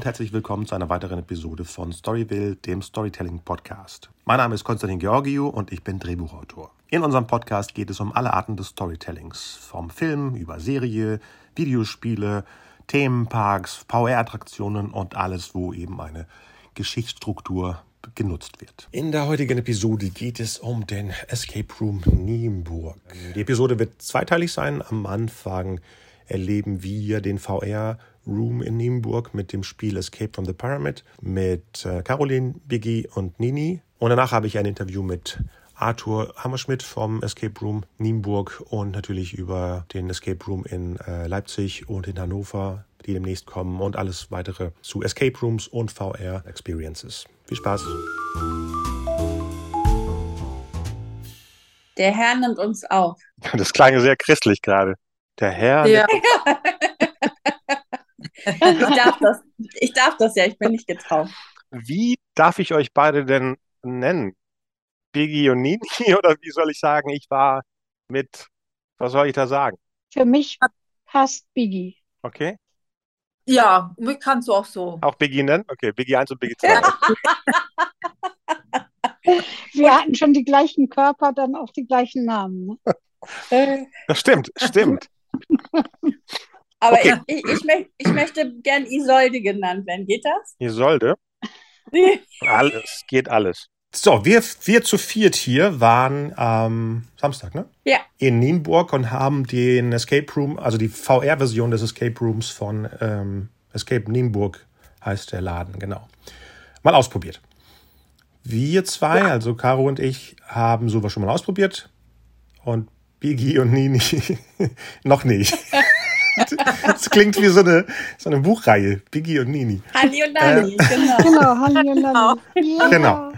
Und herzlich willkommen zu einer weiteren Episode von Storyville, dem Storytelling Podcast. Mein Name ist Konstantin Georgiou und ich bin Drehbuchautor. In unserem Podcast geht es um alle Arten des Storytellings, vom Film über Serie, Videospiele, Themenparks, VR-Attraktionen und alles, wo eben eine Geschichtsstruktur genutzt wird. In der heutigen Episode geht es um den Escape Room Nienburg. Die Episode wird zweiteilig sein. Am Anfang erleben wir den VR Room in Nienburg mit dem Spiel Escape from the Pyramid mit äh, Caroline, Biggie und Nini. Und danach habe ich ein Interview mit Arthur Hammerschmidt vom Escape Room Nienburg und natürlich über den Escape Room in äh, Leipzig und in Hannover, die demnächst kommen und alles weitere zu Escape Rooms und VR Experiences. Viel Spaß! Der Herr nimmt uns auf. Das klang sehr christlich gerade. Der Herr. Ja. ich, darf das, ich darf das ja, ich bin nicht getauft. Wie darf ich euch beide denn nennen? Biggie und Nini oder wie soll ich sagen, ich war mit, was soll ich da sagen? Für mich passt Biggie. Okay. Ja, mich kannst du auch so. Auch Biggie nennen? Okay, Biggie 1 und Biggie 2. Wir hatten schon die gleichen Körper, dann auch die gleichen Namen. Ne? Das stimmt, stimmt. Aber okay. ich, ich, ich, ich, möchte gern Isolde genannt werden. Geht das? Isolde? alles, geht alles. So, wir, wir zu viert hier waren am Samstag, ne? Ja. In Nienburg und haben den Escape Room, also die VR-Version des Escape Rooms von ähm, Escape Nienburg heißt der Laden, genau. Mal ausprobiert. Wir zwei, ja. also Caro und ich, haben sowas schon mal ausprobiert. Und Biggie und Nini noch nicht. Das klingt wie so eine, so eine Buchreihe. Biggie und Nini. Hanni und Nani, äh, genau. Genau, Hanni und Nani. Ja. Genau.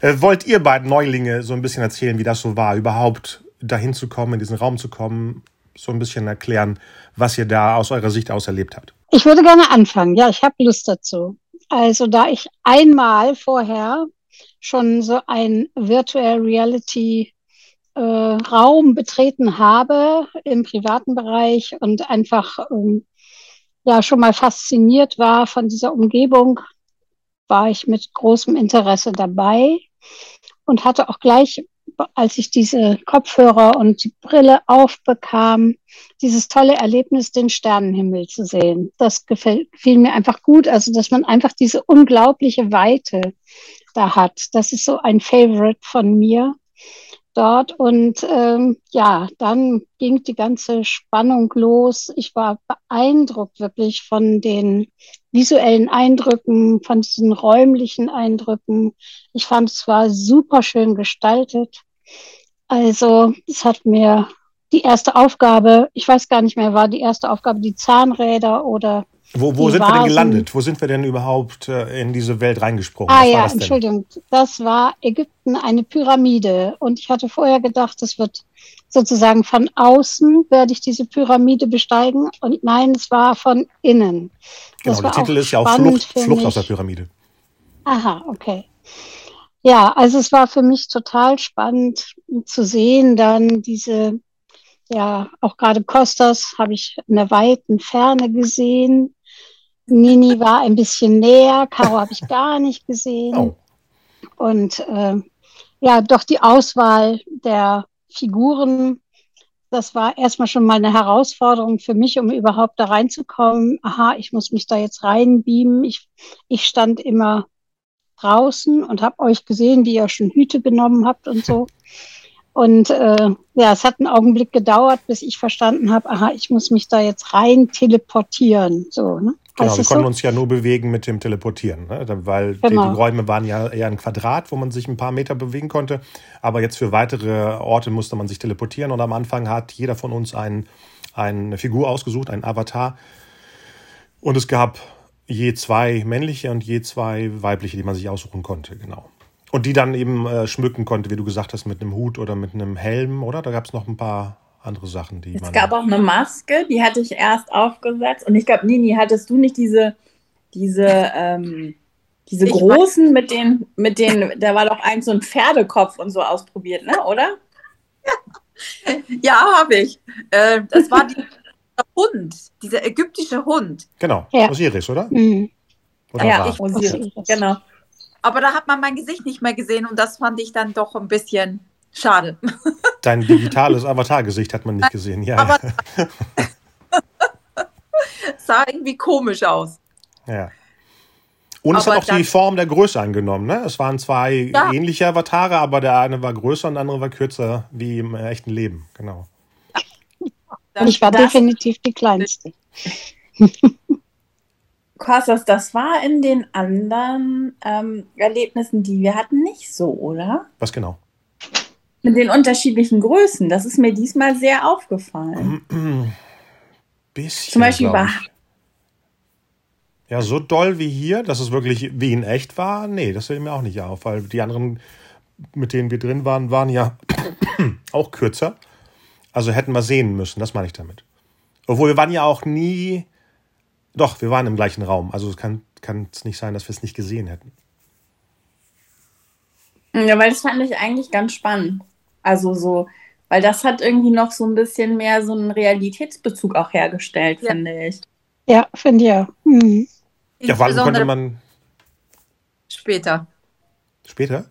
Äh, wollt ihr beiden Neulinge so ein bisschen erzählen, wie das so war, überhaupt dahin zu kommen, in diesen Raum zu kommen, so ein bisschen erklären, was ihr da aus eurer Sicht aus erlebt habt? Ich würde gerne anfangen. Ja, ich habe Lust dazu. Also da ich einmal vorher schon so ein Virtual Reality äh, Raum betreten habe im privaten Bereich und einfach ähm, ja schon mal fasziniert war von dieser Umgebung, war ich mit großem Interesse dabei und hatte auch gleich, als ich diese Kopfhörer und die Brille aufbekam, dieses tolle Erlebnis, den Sternenhimmel zu sehen. Das gefällt, gefiel mir einfach gut, also dass man einfach diese unglaubliche Weite da hat. Das ist so ein Favorite von mir dort. Und ähm, ja, dann ging die ganze Spannung los. Ich war beeindruckt wirklich von den visuellen Eindrücken, von diesen räumlichen Eindrücken. Ich fand es war super schön gestaltet. Also es hat mir die erste Aufgabe, ich weiß gar nicht mehr, war die erste Aufgabe die Zahnräder oder wo, wo sind wir denn gelandet? Wo sind wir denn überhaupt äh, in diese Welt reingesprungen? Ah ja, Entschuldigung. Das war Ägypten, eine Pyramide. Und ich hatte vorher gedacht, das wird sozusagen von außen, werde ich diese Pyramide besteigen. Und nein, es war von innen. Das genau, der Titel ist ja auch Flucht, Flucht aus der Pyramide. Aha, okay. Ja, also es war für mich total spannend zu sehen, dann diese, ja, auch gerade Kostas habe ich in der weiten Ferne gesehen Nini war ein bisschen näher, Caro habe ich gar nicht gesehen. Oh. Und äh, ja, doch die Auswahl der Figuren, das war erstmal schon mal eine Herausforderung für mich, um überhaupt da reinzukommen. Aha, ich muss mich da jetzt reinbeamen. Ich, ich stand immer draußen und habe euch gesehen, wie ihr schon Hüte genommen habt und so. Und äh, ja, es hat einen Augenblick gedauert, bis ich verstanden habe, aha, ich muss mich da jetzt rein teleportieren. So, ne? Genau, wir konnten so? uns ja nur bewegen mit dem Teleportieren, ne? weil genau. die, die, Räume waren ja eher ein Quadrat, wo man sich ein paar Meter bewegen konnte. Aber jetzt für weitere Orte musste man sich teleportieren und am Anfang hat jeder von uns ein, eine Figur ausgesucht, einen Avatar. Und es gab je zwei männliche und je zwei weibliche, die man sich aussuchen konnte, genau. Und die dann eben äh, schmücken konnte, wie du gesagt hast, mit einem Hut oder mit einem Helm, oder? Da gab es noch ein paar andere Sachen, die es man. Es gab auch eine Maske, die hatte ich erst aufgesetzt. Und ich glaube, Nini, hattest du nicht diese, diese, ähm, diese ich großen mit den, mit den, da war doch ein so ein Pferdekopf und so ausprobiert, ne, oder? Ja, habe ich. Äh, das war die Hund, dieser ägyptische Hund. Genau, Ja. Osiris, oder? Mhm. oder ja, ich Osiris. Osiris. Genau. Aber da hat man mein Gesicht nicht mehr gesehen und das fand ich dann doch ein bisschen schade. Dein digitales Avatar-Gesicht hat man nicht gesehen. Ja, Aber sah irgendwie komisch aus. ja. Und es Aber hat auch die Form der Größe angenommen. Ne? Es waren zwei Ja. ähnliche Avatare, aber der eine war größer und der andere war kürzer, wie im äh, echten Leben. Genau. Und ich war Das- definitiv die Kleinste. Kostas, das war in den anderen ähm, Erlebnissen, die wir hatten, nicht so, oder? Was genau? Mit den unterschiedlichen Größen. Das ist mir diesmal sehr aufgefallen. Bisschen. Zum Beispiel bei-. Ja, so doll wie hier, dass es wirklich wie in echt war, nee, das fällt mir auch nicht auf, weil die anderen, mit denen wir drin waren, waren ja auch kürzer. Also hätten wir sehen müssen, das meine ich damit. Obwohl wir waren ja auch nie, doch, wir waren im gleichen Raum. Also es kann es nicht sein, dass wir es nicht gesehen hätten. Ja, weil das fand ich eigentlich ganz spannend. Also so, weil das hat irgendwie noch so ein bisschen mehr so einen Realitätsbezug auch hergestellt, Ja. finde ich. Ja, finde ich auch. Mhm. Ja, wann konnte man später. später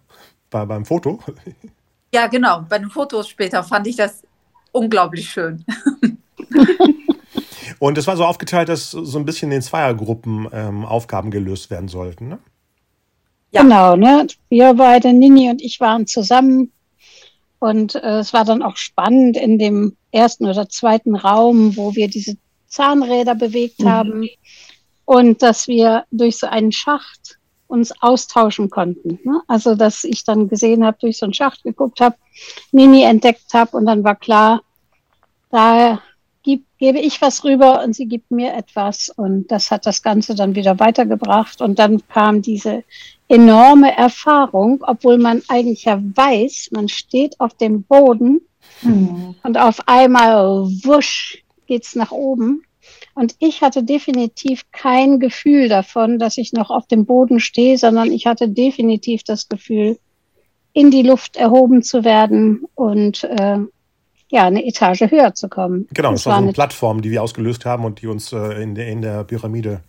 bei, beim Foto? Ja, genau. Bei den Fotos später fand ich das unglaublich schön. Und es war so aufgeteilt, dass so ein bisschen in Zweiergruppen ähm, Aufgaben gelöst werden sollten. Ne? Ja. Genau, ne? Wir beide, Nini und ich waren zusammen. Und äh, es war dann auch spannend in dem ersten oder zweiten Raum, wo wir diese Zahnräder bewegt Mhm. haben und dass wir durch so einen Schacht uns austauschen konnten. Ne? Also, dass ich dann gesehen habe, durch so einen Schacht geguckt habe, Nini entdeckt habe und dann war klar, da gebe ich was rüber und sie gibt mir etwas. Und das hat das Ganze dann wieder weitergebracht. Und dann kam diese enorme Erfahrung, obwohl man eigentlich ja weiß, man steht auf dem Boden und auf einmal wusch geht's nach oben. Und ich hatte definitiv kein Gefühl davon, dass ich noch auf dem Boden stehe, sondern ich hatte definitiv das Gefühl, in die Luft erhoben zu werden und äh, ja, eine Etage höher zu kommen. Genau, das, war so eine Plattform, die wir ausgelöst haben und die uns äh, in, der, in der Pyramide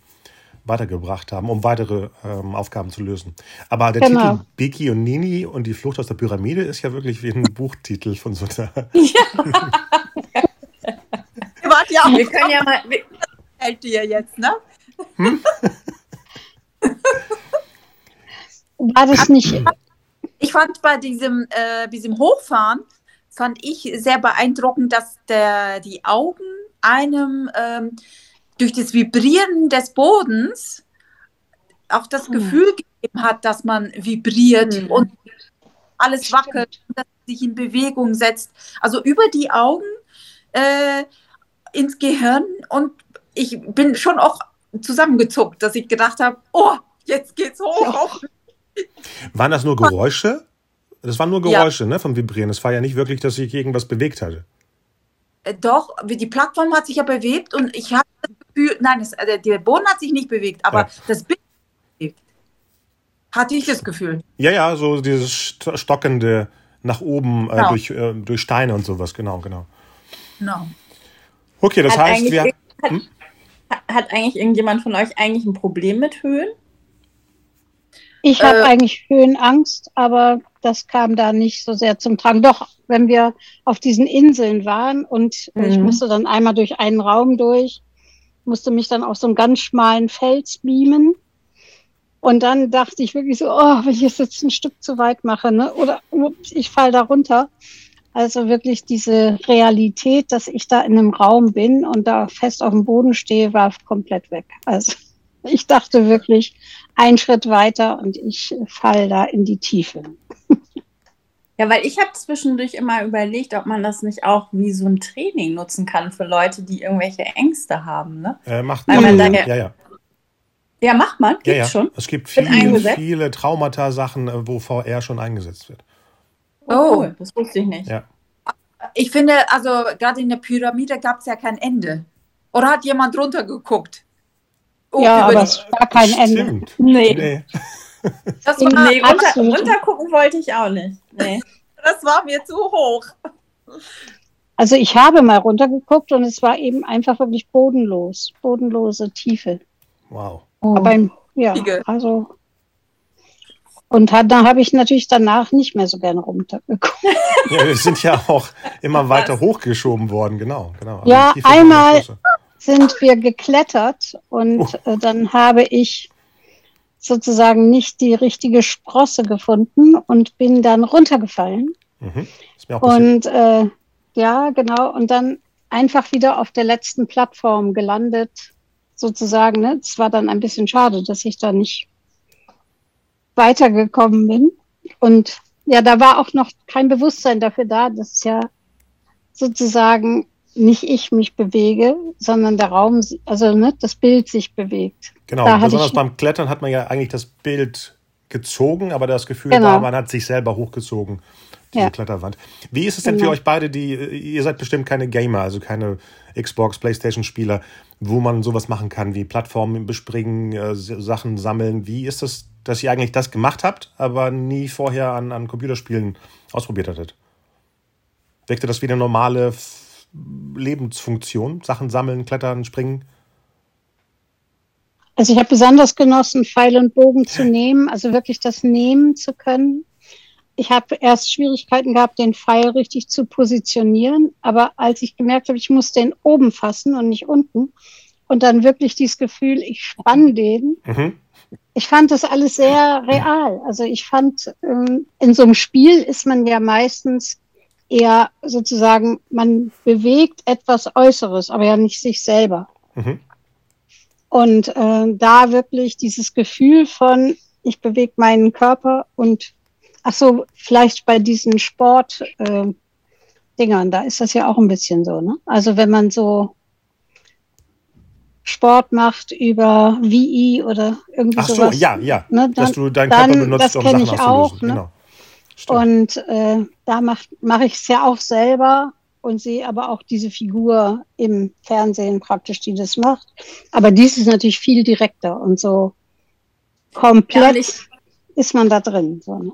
weitergebracht haben, um weitere ähm, Aufgaben zu lösen. Aber der Genau. Titel Biki und Nini und die Flucht aus der Pyramide ist ja wirklich wie ein Buchtitel von so einer. Ja auch Wir können ja mal, wir, hält ihr jetzt, ne? war das nicht Ich fand bei diesem, äh, diesem Hochfahren, fand ich sehr beeindruckend, dass der, die Augen einem ähm, durch das Vibrieren des Bodens auch das Hm. Gefühl gegeben hat, dass man vibriert Hm. und alles wackelt, und dass sich in Bewegung setzt. Also über die Augen äh, ins Gehirn und ich bin schon auch zusammengezuckt, dass ich gedacht habe, oh, jetzt geht's hoch. Waren das nur Geräusche? Das waren nur Ja. Geräusche, ne, vom Vibrieren. Es war ja nicht wirklich, dass sich irgendwas bewegt hatte. Äh, Doch, die Plattform hat sich ja bewegt und ich habe das Gefühl, nein, es, äh, der Boden hat sich nicht bewegt, aber Ja. das Bild bewegt. Hatte ich das Gefühl. Ja, ja, so dieses st- stockende nach oben äh, Genau. durch, äh, durch Steine und sowas, genau, genau. Genau. Okay, das hat, heißt, wir. hat, hat eigentlich irgendjemand von euch eigentlich ein Problem mit Höhen? Ich habe Äh, eigentlich Höhenangst, aber das kam da nicht so sehr zum Tragen. Doch, wenn wir auf diesen Inseln waren und ich Mhm. musste dann einmal durch einen Raum durch, musste mich dann auf so einen ganz schmalen Fels beamen. Und dann dachte ich wirklich so, oh, wenn ich es jetzt ein Stück zu weit mache, ne? oder ups, ich fall da runter. Also wirklich diese Realität, dass ich da in einem Raum bin und da fest auf dem Boden stehe, war komplett weg. Also ich dachte wirklich, ein Schritt weiter und ich fall da in die Tiefe. Ja, weil ich habe zwischendurch immer überlegt, ob man das nicht auch wie so ein Training nutzen kann für Leute, die irgendwelche Ängste haben. Ne? Äh, macht Weil man da ja, ja- ja, Ja, macht man, ja, gibt's ja. schon. Es gibt viele, viele Traumata-Sachen, äh, wo VR schon eingesetzt wird. Oh, cool, das wusste ich nicht. Ja. Ich finde, also gerade in der Pyramide gab es ja kein Ende. Oder hat jemand runtergeguckt? Oh, ja, aber es war kein Ende. Stimmt. Nee, Nee. das, war, nee runter, runtergucken wollte ich auch nicht. Nee. das war mir zu hoch. Also ich habe mal runtergeguckt und es war eben einfach wirklich bodenlos, bodenlose Tiefe. Wow. Oh. Aber im, ja, also und hat, da habe ich natürlich danach nicht mehr so gerne runtergeguckt. Ja, wir sind ja auch immer weiter hochgeschoben worden, genau. genau. Also ja, einmal sind wir geklettert und uh. dann habe ich sozusagen nicht die richtige Sprosse gefunden und bin dann runtergefallen. Mhm. und äh, ja, genau, und dann einfach wieder auf der letzten Plattform gelandet, sozusagen. Ne? Es war dann ein bisschen schade, dass ich da nicht weitergekommen bin. Und ja, da war auch noch kein Bewusstsein dafür da, dass ja sozusagen nicht ich mich bewege, sondern der Raum, also ne, das Bild sich bewegt. Genau, da besonders beim Klettern hat man ja eigentlich das Bild gezogen, aber das Gefühl genau. war, man hat sich selber hochgezogen, diese ja. Kletterwand. Wie ist es denn genau. für euch beide, die, ihr seid bestimmt keine Gamer, also keine Xbox, Playstation-Spieler, wo man sowas machen kann, wie Plattformen bespringen, äh, Sachen sammeln. Wie ist es dass ihr eigentlich das gemacht habt, aber nie vorher an, an Computerspielen ausprobiert hattet? Wirkte das wie eine normale Lebensfunktion? Sachen sammeln, klettern, springen? Also ich habe besonders genossen, Pfeil und Bogen zu nehmen, also wirklich das nehmen zu können. Ich habe erst Schwierigkeiten gehabt, den Pfeil richtig zu positionieren, aber als ich gemerkt habe, ich muss den oben fassen und nicht unten und dann wirklich dieses Gefühl, ich spanne den, mhm ich fand das alles sehr real. Also ich fand, ähm, in so einem Spiel ist man ja meistens eher sozusagen, man bewegt etwas Äußeres, aber ja nicht sich selber. Mhm. Und äh, da wirklich dieses Gefühl von, ich bewege meinen Körper und ach so, vielleicht bei diesen Sport äh, Dingern, da ist das ja auch ein bisschen so, ne? Also wenn man so Sport macht über VI oder irgendwie Ach so, sowas. ja, ja. Ne, dann, dass du deinen Körper benutzt, das um Sachen ich auch, ne? Genau. Und äh, da mache mach ich es ja auch selber und sehe aber auch diese Figur im Fernsehen praktisch, die das macht. Aber dies ist natürlich viel direkter und so komplett ja, ist man da drin. So, ne?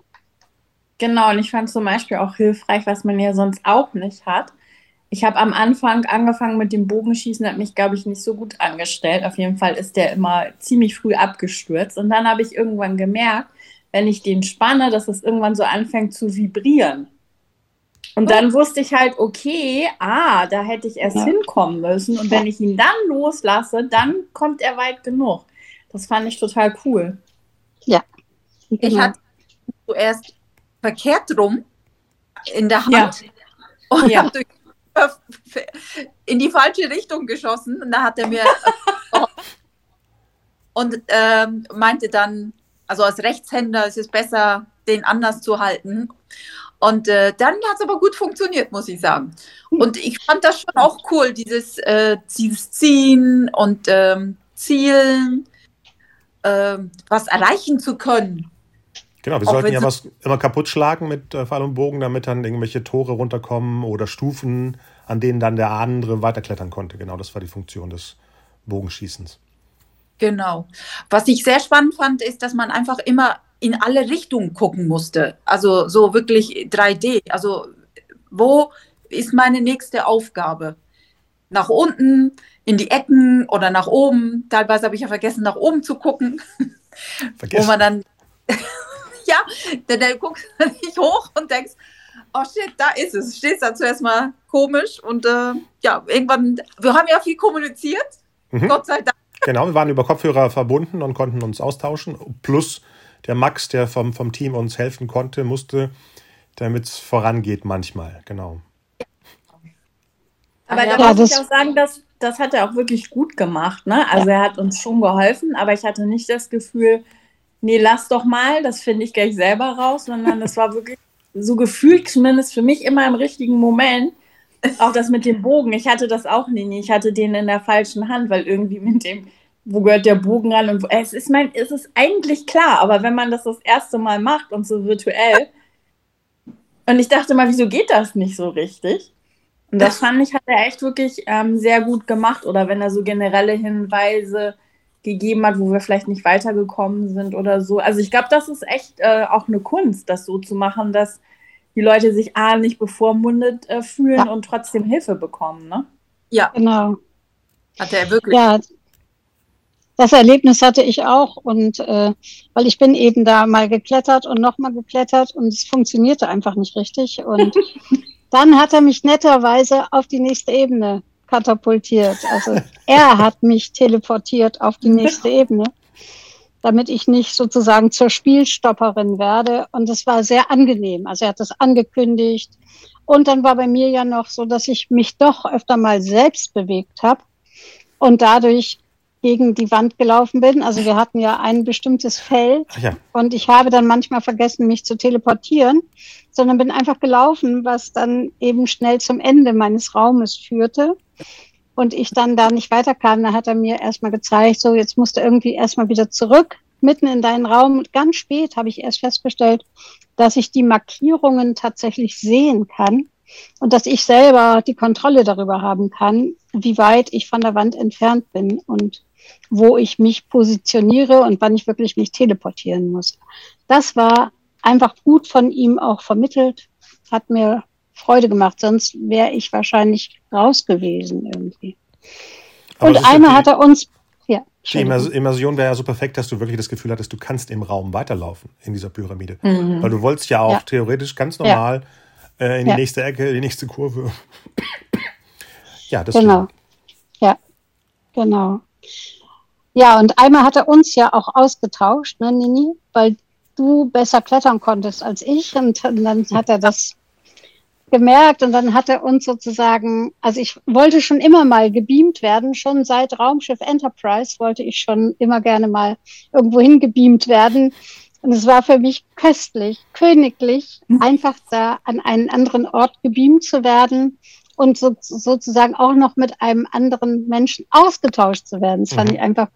Genau, und ich fand zum Beispiel auch hilfreich, was man ja sonst auch nicht hat, ich habe am Anfang angefangen mit dem Bogenschießen, hat mich, glaube ich, nicht so gut angestellt. Auf jeden Fall ist der immer ziemlich früh abgestürzt. Und dann habe ich irgendwann gemerkt, wenn ich den spanne, dass es irgendwann so anfängt zu vibrieren. Und dann wusste ich halt, okay, ah, da hätte ich erst ja. hinkommen müssen. Und wenn ich ihn dann loslasse, dann kommt er weit genug. Das fand ich total cool. Ja. Genau. Ich hatte zuerst verkehrt rum in der Hand ja. und ja. habe in die falsche Richtung geschossen. Und da hat er mir und ähm, meinte dann, also als Rechtshänder ist es besser, den anders zu halten. Und äh, dann hat es aber gut funktioniert, muss ich sagen. Und ich fand das schon auch cool, dieses, äh, dieses Ziehen und ähm, Zielen, äh, was erreichen zu können. Genau, wir auch sollten ja was immer kaputt schlagen mit äh, Pfeil und Bogen, damit dann irgendwelche Tore runterkommen oder Stufen an denen dann der andere weiterklettern konnte. Genau, das war die Funktion des Bogenschießens. Genau. Was ich sehr spannend fand, ist, dass man einfach immer in alle Richtungen gucken musste. Also so wirklich 3D. Also wo ist meine nächste Aufgabe? Nach unten, in die Ecken oder nach oben. Teilweise habe ich ja vergessen, nach oben zu gucken. Vergessen. Wo man dann, ja, dann, dann guckst du nicht hoch und denkst, oh shit, da ist es. Stehst da zuerst mal komisch und äh, ja, irgendwann, wir haben ja viel kommuniziert, mhm. Gott sei Dank. Genau, wir waren über Kopfhörer verbunden und konnten uns austauschen. Plus der Max, der vom, vom Team uns helfen konnte, musste, damit es vorangeht manchmal. Genau. Aber da ja, muss ich auch sagen, dass, das hat er auch wirklich gut gemacht. Ne? Also ja. er hat uns schon geholfen, aber ich hatte nicht das Gefühl, nee, lass doch mal, das finde ich gleich selber raus, sondern das war wirklich so gefühlt zumindest für mich immer im richtigen Moment. Auch das mit dem Bogen. Ich hatte das auch nie. Ich hatte den in der falschen Hand, weil irgendwie mit dem, wo gehört der Bogen ran? Und wo, es ist mein, es ist eigentlich klar, aber wenn man das das erste Mal macht und so virtuell, und ich dachte mal, wieso geht das nicht so richtig? Und das fand ich, hat er echt wirklich ähm, sehr gut gemacht. Oder wenn er so generelle Hinweise gegeben hat, wo wir vielleicht nicht weitergekommen sind oder so. Also ich glaube, das ist echt äh, auch eine Kunst, das so zu machen, dass die Leute sich A nicht bevormundet äh, fühlen Ja. und trotzdem Hilfe bekommen, ne? Ja, Genau. hat er wirklich. Ja, das Erlebnis hatte ich auch und äh, weil ich bin eben da mal geklettert und nochmal geklettert und es funktionierte einfach nicht richtig und dann hat er mich netterweise auf die nächste Ebene katapultiert. Also er hat mich teleportiert auf die nächste Ebene, damit ich nicht sozusagen zur Spielstopperin werde und es war sehr angenehm. Also er hat das angekündigt und dann war bei mir ja noch so, dass ich mich doch öfter mal selbst bewegt habe und dadurch gegen die Wand gelaufen bin. Also wir hatten ja ein bestimmtes Feld ja, und ich habe dann manchmal vergessen, mich zu teleportieren, sondern bin einfach gelaufen, was dann eben schnell zum Ende meines Raumes führte. Und ich dann da nicht weiterkam, da hat er mir erstmal gezeigt, so jetzt musst du irgendwie erstmal wieder zurück, mitten in deinen Raum. Und ganz spät habe ich erst festgestellt, dass ich die Markierungen tatsächlich sehen kann und dass ich selber die Kontrolle darüber haben kann, wie weit ich von der Wand entfernt bin und wo ich mich positioniere und wann ich wirklich mich teleportieren muss. Das war einfach gut von ihm auch vermittelt, hat mir Freude gemacht, sonst wäre ich wahrscheinlich raus gewesen irgendwie. Aber und ja einmal hat er uns, ja, Die Immersion wäre ja so perfekt, dass du wirklich das Gefühl hattest, du kannst im Raum weiterlaufen in dieser Pyramide. Mhm. Weil du wolltest ja auch Ja. theoretisch ganz normal äh, in die Ja. nächste Ecke, in die nächste Kurve. ja, das Genau. Ja, genau. Ja, und einmal hat er uns ja auch ausgetauscht, ne, Nini, weil du besser klettern konntest als ich. Und dann hat er das gemerkt und dann hat er uns sozusagen, also ich wollte schon immer mal gebeamt werden, schon seit Raumschiff Enterprise wollte ich schon immer gerne mal irgendwo hingebeamt werden. Und es war für mich köstlich, königlich, einfach da an einen anderen Ort gebeamt zu werden und so, sozusagen auch noch mit einem anderen Menschen ausgetauscht zu werden. Das fand Mhm. ich einfach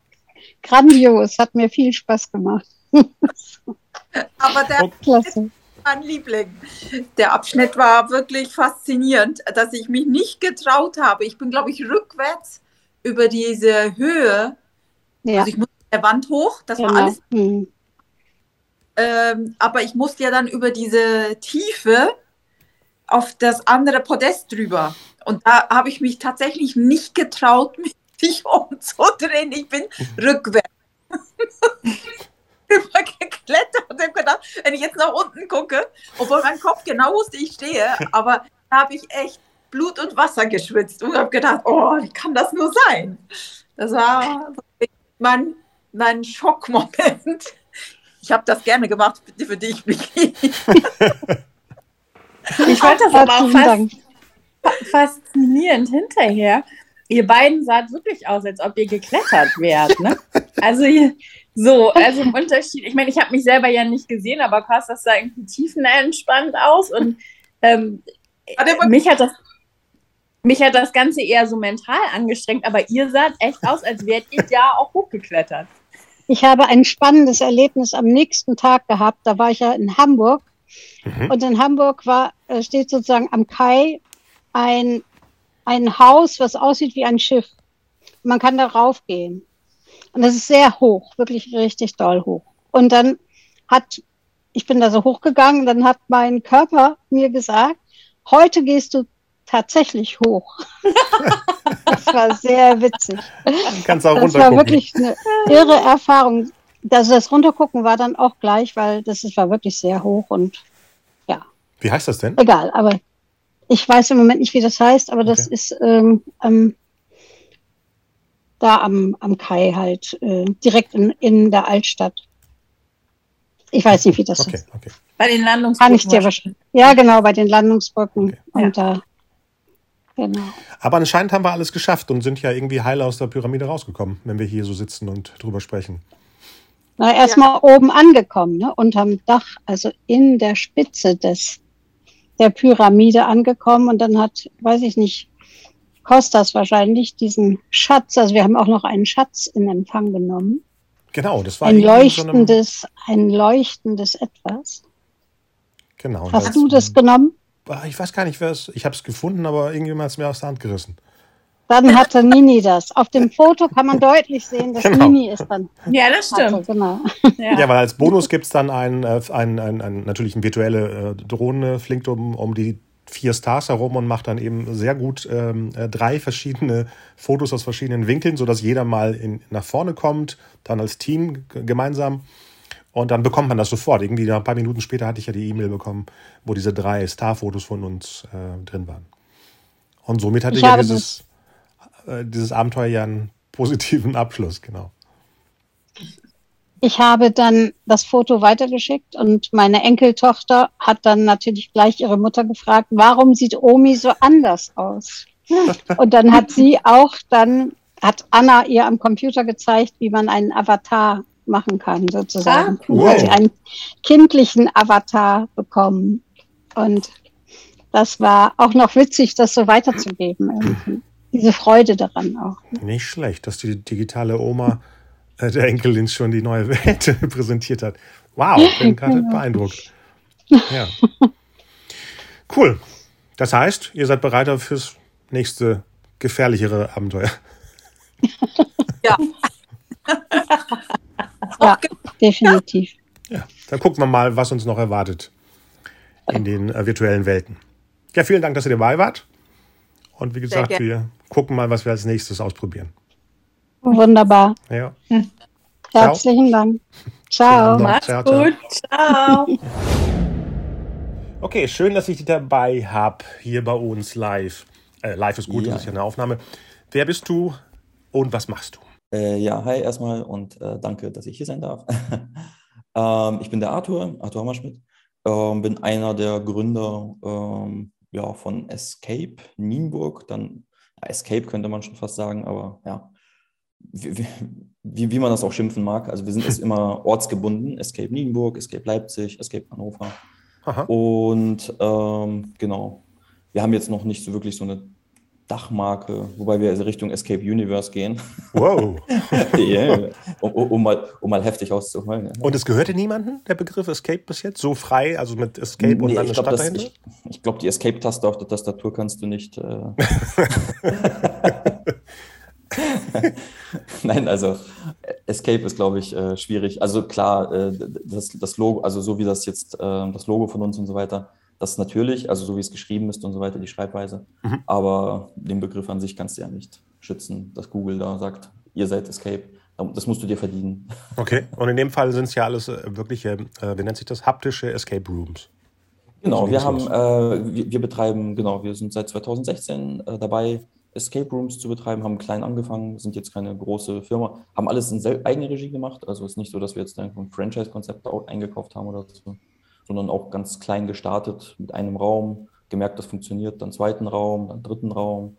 grandios, hat mir viel Spaß gemacht. Aber der. Klasse. mein Liebling. Der Abschnitt war wirklich faszinierend, dass ich mich nicht getraut habe. Ich bin, glaube ich, rückwärts über diese Höhe. Ja, Also ich musste der Wand hoch, das war genau. alles. Hm. Ähm, aber ich musste ja dann über diese Tiefe auf das andere Podest drüber. Und da habe ich mich tatsächlich nicht getraut, mich umzudrehen. Ich bin rückwärts. geklettert und habe gedacht, wenn ich jetzt nach unten gucke, obwohl mein Kopf genau wusste, ich stehe, aber da habe ich echt Blut und Wasser geschwitzt und habe gedacht, oh, wie kann das nur sein? Das war mein, mein Schockmoment. Ich habe das gerne gemacht für, für dich, Vicky. Ich fand das aber auch fast, faszinierend hinterher. Ihr beiden saht wirklich aus, als ob ihr geklettert wärt. Ne? Also ihr, so, also im Unterschied. Ich meine, ich habe mich selber ja nicht gesehen, aber Kostas sah irgendwie tiefenentspannt aus und ähm, mich hat das mich hat das Ganze eher so mental angestrengt, aber ihr saht echt aus, als wärt ihr ja auch hochgeklettert. Ich habe ein spannendes Erlebnis am nächsten Tag gehabt. Da war ich ja in Hamburg. Mhm. Und in Hamburg war, äh, steht sozusagen am Kai ein, ein Haus, was aussieht wie ein Schiff. Man kann da raufgehen. Und das ist sehr hoch, wirklich richtig doll hoch. Und dann hat, ich bin da so hochgegangen, dann hat mein Körper mir gesagt, heute gehst du tatsächlich hoch. das war sehr witzig. Kannst auch Das war runtergucken. wirklich eine irre Erfahrung. Also das Runtergucken war dann auch gleich, weil das war wirklich sehr hoch und Wie heißt das denn? egal. Aber ich weiß im Moment nicht, wie das heißt, aber das Okay. ist ähm, ähm, da am, am Kai halt, äh, direkt in, in der Altstadt. Ich weiß nicht, wie das Okay, ist. okay. Bei den Kann Landungsbrücken. ich dir wahrscheinlich. Ja, genau, bei den Landungsbrücken. Okay. Und da, genau. Aber anscheinend haben wir alles geschafft und sind ja irgendwie heil aus der Pyramide rausgekommen, wenn wir hier so sitzen und drüber sprechen. Na, erstmal oben angekommen, ne? unterm Dach, also in der Spitze des, der Pyramide angekommen. Und dann hat, weiß ich nicht, Kostas wahrscheinlich diesen Schatz, also wir haben auch noch einen Schatz in Empfang genommen. Genau, das war Ein so leuchtendes, ein leuchtendes Etwas. Genau. Hast das- du das genommen? Ah, Ich weiß gar nicht, wer es. Ich habe es gefunden, aber irgendjemand hat es mir aus der Hand gerissen. Dann hatte Nini das. Auf dem Foto kann man deutlich sehen, dass Genau. Nini es dann Ja, das hatte. stimmt. Genau. Ja. Ja, weil als Bonus gibt es dann ein, äh, ein, ein, ein, natürlich eine virtuelle äh, Drohne, fliegt um, um die vier Stars herum und macht dann eben sehr gut ähm, äh, drei verschiedene Fotos aus verschiedenen Winkeln, sodass jeder mal in, nach vorne kommt, dann als Team gemeinsam. Und dann bekommt man das sofort. Irgendwie ein paar Minuten später hatte ich ja die E-Mail bekommen, wo diese drei Star-Fotos von uns äh, drin waren. Und somit hatte Ich ja habe dieses, äh, dieses Abenteuer ja einen positiven Abschluss, genau. Ich habe dann das Foto weitergeschickt und meine Enkeltochter hat dann natürlich gleich ihre Mutter gefragt, warum sieht Omi so anders aus? Und dann hat sie auch dann, hat Anna ihr am Computer gezeigt, wie man einen Avatar machen kann, sozusagen. Ah, cool. hat sie einen kindlichen Avatar bekommen. Und das war auch noch witzig, das so weiterzugeben. irgendwie. Diese Freude daran auch. Nicht schlecht, dass die digitale Oma äh, der Enkelin schon die neue Welt präsentiert hat. Wow, bin gerade beeindruckt. Ja. Cool. Das heißt, ihr seid bereit fürs nächste gefährlichere Abenteuer. Ja. Ja, definitiv. Ja, dann gucken wir mal, was uns noch erwartet in den äh, virtuellen Welten. Ja, vielen Dank, dass ihr dabei wart. Und wie gesagt, wir gucken mal, was wir als nächstes ausprobieren. Wunderbar. Ja. Herzlichen Dank. Ciao. Ciao. Mach's Ciao, ciao. gut. Ciao. Okay, schön, dass ich dich dabei habe hier bei uns live. Äh, live ist gut, Ja. das ist ja eine Aufnahme. Wer bist du und was machst du? Äh, ja, hi erstmal und äh, danke, dass ich hier sein darf. ähm, ich bin der Arthur, Arthur Hammerschmidt, ähm, bin einer der Gründer ähm, ja, von Escape Nienburg. Dann Escape könnte man schon fast sagen, aber ja, wie, wie- wie, wie man das auch schimpfen mag. Also wir sind jetzt immer ortsgebunden. Escape Nienburg, Escape Leipzig, Escape Hannover. Aha. Und ähm, genau, wir haben jetzt noch nicht so wirklich so eine Dachmarke, wobei wir also Richtung Escape Universe gehen. Wow. yeah, um, um, mal, um mal heftig auszuholen. Ja. Und es gehörte niemandem, der Begriff Escape bis jetzt? So frei, also mit Escape und Nee, dann eine ich glaube, Stadt dahinter? ich, ich glaub, die Escape-Taste auf der Tastatur kannst du nicht. Äh Nein, also Escape ist, glaube ich, äh, schwierig. Also klar, äh, das, das Logo, also so wie das jetzt, äh, das Logo von uns und so weiter, das ist natürlich, also so wie es geschrieben ist und so weiter, die Schreibweise. Mhm. Aber den Begriff an sich kannst du ja nicht schützen, dass Google da sagt, ihr seid Escape. Das musst du dir verdienen. Okay. Und in dem Fall sind es ja alles äh, wirkliche, äh, wie nennt sich das, haptische Escape Rooms. Genau, wir haben, äh, wir, wir betreiben, genau, wir sind seit 2016 äh, dabei, Escape Rooms zu betreiben, haben klein angefangen, sind jetzt keine große Firma, haben alles in eigene Regie gemacht. Also es ist nicht so, dass wir jetzt ein Franchise-Konzept au- eingekauft haben oder so, sondern auch ganz klein gestartet mit einem Raum, gemerkt, das funktioniert, dann zweiten Raum, dann dritten Raum.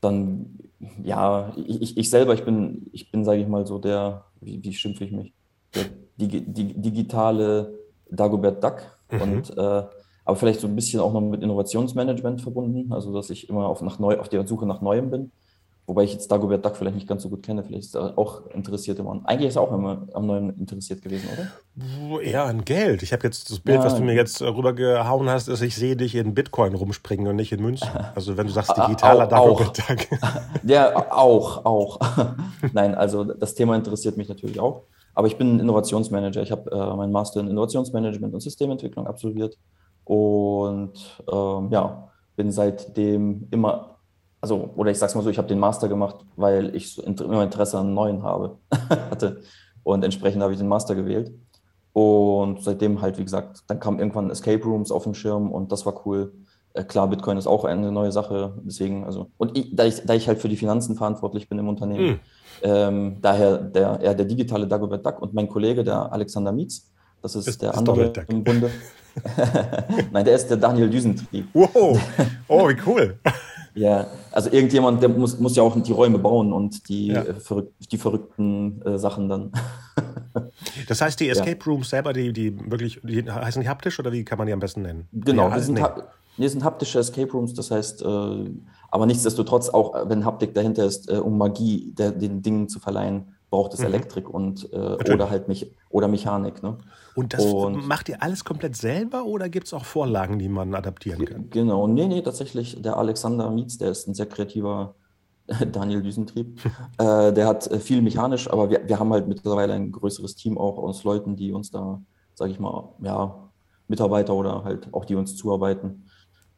Dann, ja, ich, ich- selber, ich bin, ich bin, sage ich mal, so der, wie, wie schimpfe ich mich, der digi, dig, digitale Dagobert Duck. Mhm. Und äh, aber vielleicht so ein bisschen auch noch mit Innovationsmanagement verbunden, also dass ich immer auf, nach neu, auf der Suche nach Neuem bin. Wobei ich jetzt Dagobert Duck vielleicht nicht ganz so gut kenne, vielleicht ist er auch interessiert immer. Eigentlich ist er auch immer am Neuen interessiert gewesen, oder? Eher an Geld. Ich habe jetzt das Bild, Ja. was du mir jetzt äh, rübergehauen hast, ist, ich sehe dich in Bitcoin rumspringen und nicht in Münzen. Also wenn du sagst digitaler Dagobert Duck. Ja, auch, auch. Nein, also das Thema interessiert mich natürlich auch. Aber ich bin Innovationsmanager. Ich habe äh, meinen Master in Innovationsmanagement und Systementwicklung absolviert und ähm, ja, bin seitdem immer, also, oder ich sag's mal so, ich habe den Master gemacht, weil ich immer Interesse an Neuen habe, hatte. Und entsprechend habe ich den Master gewählt. Und seitdem halt, wie gesagt, dann kamen irgendwann Escape Rooms auf dem Schirm und das war cool. Äh, klar, Bitcoin ist auch eine neue Sache, deswegen, also, und ich, da, ich, da ich halt für die Finanzen verantwortlich bin im Unternehmen, Hm. ähm, daher der, eher der digitale Dagobert Duck und mein Kollege, der Alexander Mietz, das ist, Ist- der ist andere Duck. im Bunde. Nein, der ist der Daniel Düsentrieb. Wow. Oh, wie cool. Ja, also irgendjemand, der muss, muss ja auch die Räume bauen und die, Ja. äh, verrück die verrückten äh, Sachen dann. Das heißt, die Escape Rooms selber, die, die wirklich, die heißen die haptisch oder wie kann man die am besten nennen? Genau, Ja, wir, sind, nee. wir sind haptische Escape Rooms, das heißt, äh, aber nichtsdestotrotz, auch wenn Haptik dahinter ist, äh, um Magie der, den Dingen zu verleihen, braucht es Mhm. Elektrik und äh, oder halt mich oder Mechanik. Ne? Und das Und- macht ihr alles komplett selber oder gibt es auch Vorlagen, die man adaptieren kann? Genau, nee, nee, tatsächlich, der Alexander Mietz, der ist ein sehr kreativer Daniel Düsentrieb. äh, der hat äh, viel mechanisch, aber wir, wir haben halt mittlerweile ein größeres Team auch aus Leuten, die uns da, sage ich mal, ja, Mitarbeiter oder halt auch die uns zuarbeiten.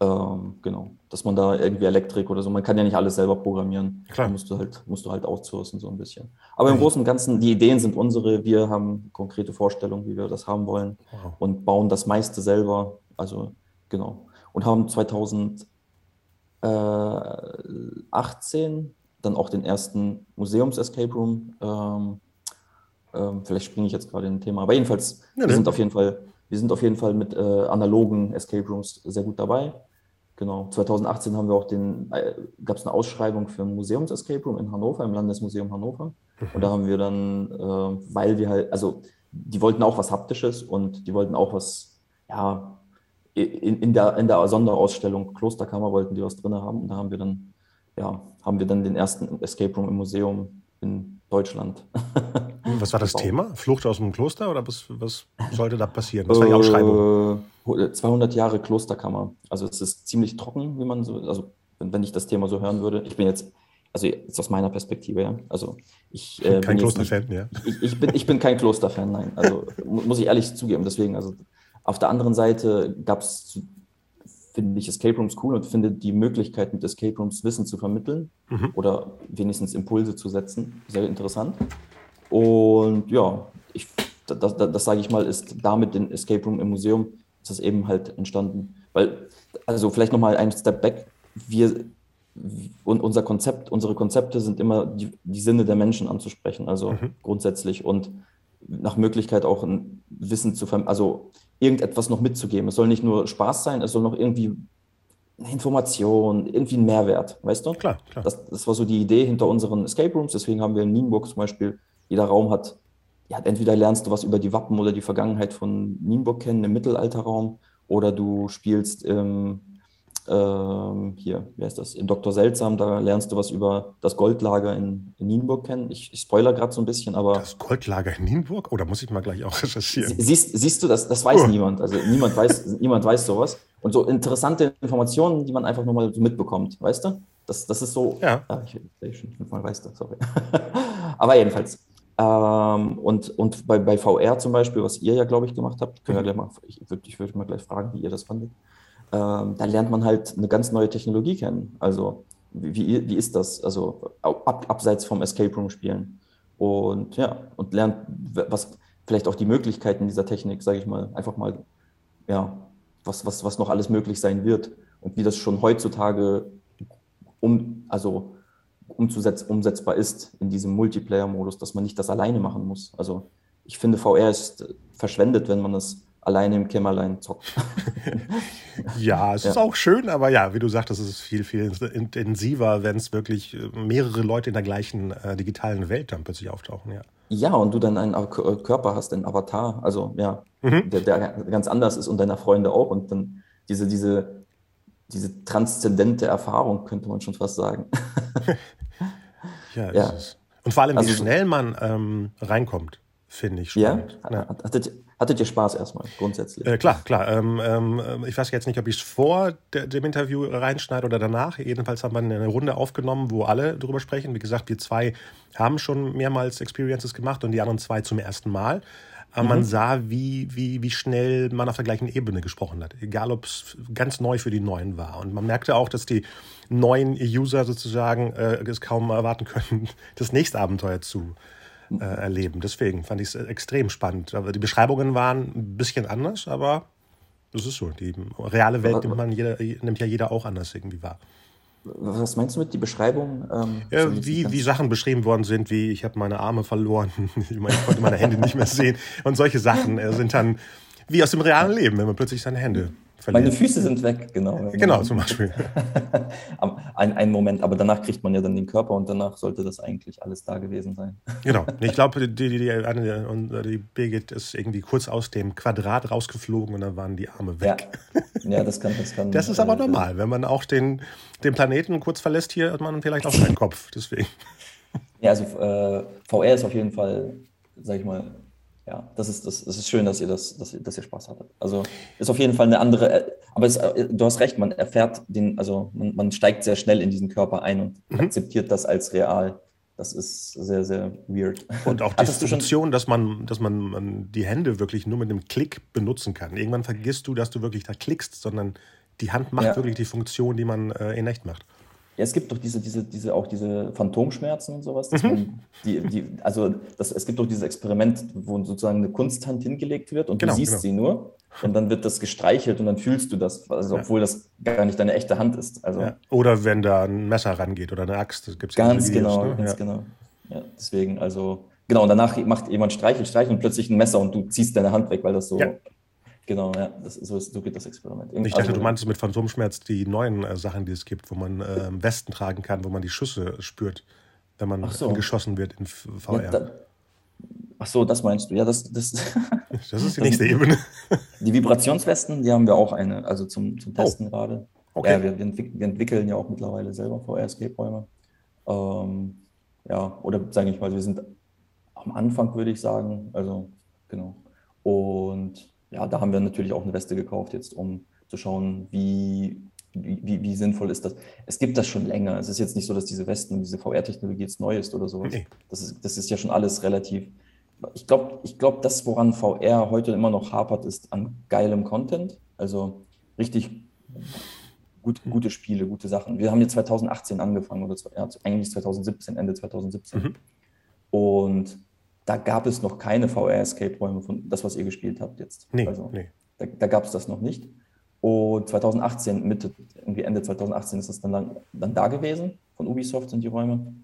Ähm, genau, dass man da irgendwie Elektrik oder so, man kann ja nicht alles selber programmieren. Klar. Musst du halt, musst du halt outsourcen so ein bisschen. Aber im Großen und Ganzen, die Ideen sind unsere, wir haben konkrete Vorstellungen, wie wir das haben wollen wow. und bauen das meiste selber. Also genau. Und haben 2018 äh, dann auch den ersten Museums-Escape Room. Ähm, ähm, vielleicht springe ich jetzt gerade in ein Thema, aber jedenfalls, ja, wir sind auf jeden Fall wir sind auf jeden Fall mit äh, analogen Escape Rooms sehr gut dabei. Genau. 2018 haben wir auch den, äh, gab es eine Ausschreibung für ein Museums-Escape Room in Hannover, im Landesmuseum Hannover. Und da haben wir dann, äh, weil wir halt, also die wollten auch was Haptisches und die wollten auch was, ja, in, in, der, in der Sonderausstellung Klosterkammer wollten die was drin haben. Und da haben wir dann, ja, haben wir dann den ersten Escape Room im Museum in Deutschland. Was war das Thema? Flucht aus dem Kloster oder was, was sollte da passieren? Was war die Ausschreibung? 200 äh, Jahre Klosterkammer. Also es ist ziemlich trocken, wie man so, also wenn, wenn ich das Thema so hören würde. Ich bin jetzt, also jetzt aus meiner Perspektive, ja. Also ich äh, kein Klosterfan, ja. Ich, ich, bin, ich bin kein Klosterfan, nein. Also muss ich ehrlich zugeben. Deswegen, also auf der anderen Seite gab es finde ich Escape Rooms cool und finde die Möglichkeit, mit Escape Rooms Wissen zu vermitteln mhm. oder wenigstens Impulse zu setzen, sehr interessant. Und ja, ich, das, das, das sage ich mal, ist damit den Escape Room im Museum, ist das eben halt entstanden. Weil, also vielleicht nochmal ein Step back, wir und unser Konzept, unsere Konzepte sind immer die, die Sinne der Menschen anzusprechen, also mhm. grundsätzlich und nach Möglichkeit auch ein Wissen zu vermitteln, also irgendetwas noch mitzugeben. Es soll nicht nur Spaß sein, es soll noch irgendwie eine Information, irgendwie ein Mehrwert, weißt du? Klar, klar. Das, das war so die Idee hinter unseren Escape Rooms. Deswegen haben wir in Nienburg zum Beispiel, jeder Raum hat, ja, entweder lernst du was über die Wappen oder die Vergangenheit von Nienburg kennen im Mittelalterraum oder du spielst im ähm, hier, wie heißt das, in Dr. Seltsam, da lernst du was über das Goldlager in, in Nienburg kennen. Ich, ich spoiler gerade so ein bisschen, aber. Das Goldlager in Nienburg? Oder oh, muss ich mal gleich auch recherchieren? Siehst, siehst du, das, das weiß oh. niemand. Also niemand weiß, niemand weiß sowas. Und so interessante Informationen, die man einfach nur mal so mitbekommt, weißt du? Das, das ist so. Ja. ja ich, ich schon fünfmal weiß das, sorry. aber jedenfalls. Ähm, und und bei, bei VR zum Beispiel, was ihr ja, glaube ich, gemacht habt, können wir mhm. gleich mal, ich würde ich würd mal gleich fragen, wie ihr das fandet ähm, da lernt man halt eine ganz neue Technologie kennen. Also wie, wie ist das? Also ab, abseits vom Escape Room spielen. Und ja, und lernt, was vielleicht auch die Möglichkeiten dieser Technik, sage ich mal, einfach mal, ja, was, was, was noch alles möglich sein wird und wie das schon heutzutage um, also umsetzbar ist in diesem Multiplayer-Modus, dass man nicht das alleine machen muss. Also ich finde, VR ist verschwendet, wenn man das alleine im Kämmerlein zockt. ja, es ja. ist auch schön, aber ja, wie du sagtest, es ist viel, viel intensiver, wenn es wirklich äh, mehrere Leute in der gleichen äh, digitalen Welt dann plötzlich auftauchen, ja. Ja, und du dann einen äh, Körper hast, einen Avatar, also ja, mhm. der, der, ganz anders ist und deiner Freunde auch und dann diese, diese, diese transzendente Erfahrung, könnte man schon fast sagen. ja, ja. Und vor allem, wie also, schnell man ähm, reinkommt, finde ich spannend. Ja, ja. Hattet, Hattet ihr Spaß erstmal, grundsätzlich? Äh, klar, klar. Ähm, ähm, ich weiß jetzt nicht, ob ich es vor de dem Interview reinschneide oder danach. Jedenfalls haben wir eine Runde aufgenommen, wo alle drüber sprechen. Wie gesagt, wir zwei haben schon mehrmals Experiences gemacht und die anderen zwei zum ersten Mal. Aber mhm. man sah, wie, wie, wie schnell man auf der gleichen Ebene gesprochen hat. Egal, ob es ganz neu für die Neuen war. Und man merkte auch, dass die neuen User sozusagen äh, es kaum erwarten können, das nächste Abenteuer zu, äh, erleben. Deswegen fand ich es extrem spannend. Aber die Beschreibungen waren ein bisschen anders, aber das ist so. Die reale Welt nimmt, man jeder, nimmt ja jeder auch anders irgendwie wahr. Was meinst du mit die Beschreibung? Ähm, ja, wie, wie Sachen beschrieben worden sind, wie ich habe meine Arme verloren, ich konnte meine Hände nicht mehr sehen und solche Sachen äh, sind dann wie aus dem realen Leben, wenn man plötzlich seine Hände verliert. Meine Füße sind weg, genau. Genau, zum Beispiel. ein, ein Moment, aber danach kriegt man ja dann den Körper und danach sollte das eigentlich alles da gewesen sein. Genau. Ich glaube, die, die, die, die Birgit ist irgendwie kurz aus dem Quadrat rausgeflogen und dann waren die Arme weg. Ja, ja das kann. Das, kann, das ist aber äh, normal. Wenn man auch den, den Planeten kurz verlässt, hier hat man vielleicht auch keinen Kopf. Deswegen. Ja, also äh, VR ist auf jeden Fall, sag ich mal, ja, das ist, das, das ist schön, dass ihr das, dass, dass ihr Spaß hattet. Also ist auf jeden Fall eine andere, Aber es, äh, du hast recht, man erfährt den, also man, man, steigt sehr schnell in diesen Körper ein und mhm. akzeptiert das als real. Das ist sehr, sehr weird. Und auch die Funktion, dass man, dass man, man die Hände wirklich nur mit einem Klick benutzen kann. Irgendwann vergisst du, dass du wirklich da klickst, sondern die Hand macht ja. wirklich die Funktion, die man äh, in echt macht. Ja, es gibt doch diese, diese, diese, auch diese Phantomschmerzen und sowas. Mhm. Die, die, also das, es gibt doch dieses Experiment, wo sozusagen eine Kunsthand hingelegt wird und genau, du siehst genau. sie nur und dann wird das gestreichelt und dann fühlst du das, also, obwohl das gar nicht deine echte Hand ist. Also, ja. Oder wenn da ein Messer rangeht oder eine Axt. Das gibt's ganz Videos, genau, ne? ganz ja. genau. Ja, deswegen, also genau, und danach macht jemand Streichel, Streichel und plötzlich ein Messer und du ziehst deine Hand weg, weil das so ja. Genau, ja, das, so, so geht das Experiment. Ich dachte, also, du meintest mit Phantomschmerz die neuen äh, Sachen, die es gibt, wo man äh, Westen tragen kann, wo man die Schüsse spürt, wenn man so. geschossen wird in VR. Ja, da, ach so, das meinst du. Ja, das, das, das ist die nächste Ebene. Die Vibrationswesten, die haben wir auch eine, also zum, zum oh. Testen oh. gerade. Okay. Ja, wir, wir, entwickeln ja auch mittlerweile selber VR-Escape-Räume. Ähm, ja, oder sage ich mal, wir sind am Anfang, würde ich sagen. Also, genau. Und ja, da haben wir natürlich auch eine Weste gekauft jetzt, um zu schauen, wie, wie, wie, sinnvoll ist das. Es gibt das schon länger. Es ist jetzt nicht so, dass diese Westen und diese VR-Technologie jetzt neu ist oder sowas. Nee. Das, ist, das ist ja schon alles relativ. Ich glaube, ich glaub, das, woran VR heute immer noch hapert, ist an geilem Content. Also richtig gut, gute Spiele, gute Sachen. Wir haben jetzt 2018 angefangen, oder ja, eigentlich 2017, Ende 2017. Mhm. Und da gab es noch keine VR-Escape-Räume von das, was ihr gespielt habt jetzt. Nee, also, nee. Da, da gab es das noch nicht. Und 2018, Mitte, irgendwie Ende 2018 ist das dann, dann, dann da gewesen. Von Ubisoft sind die Räume.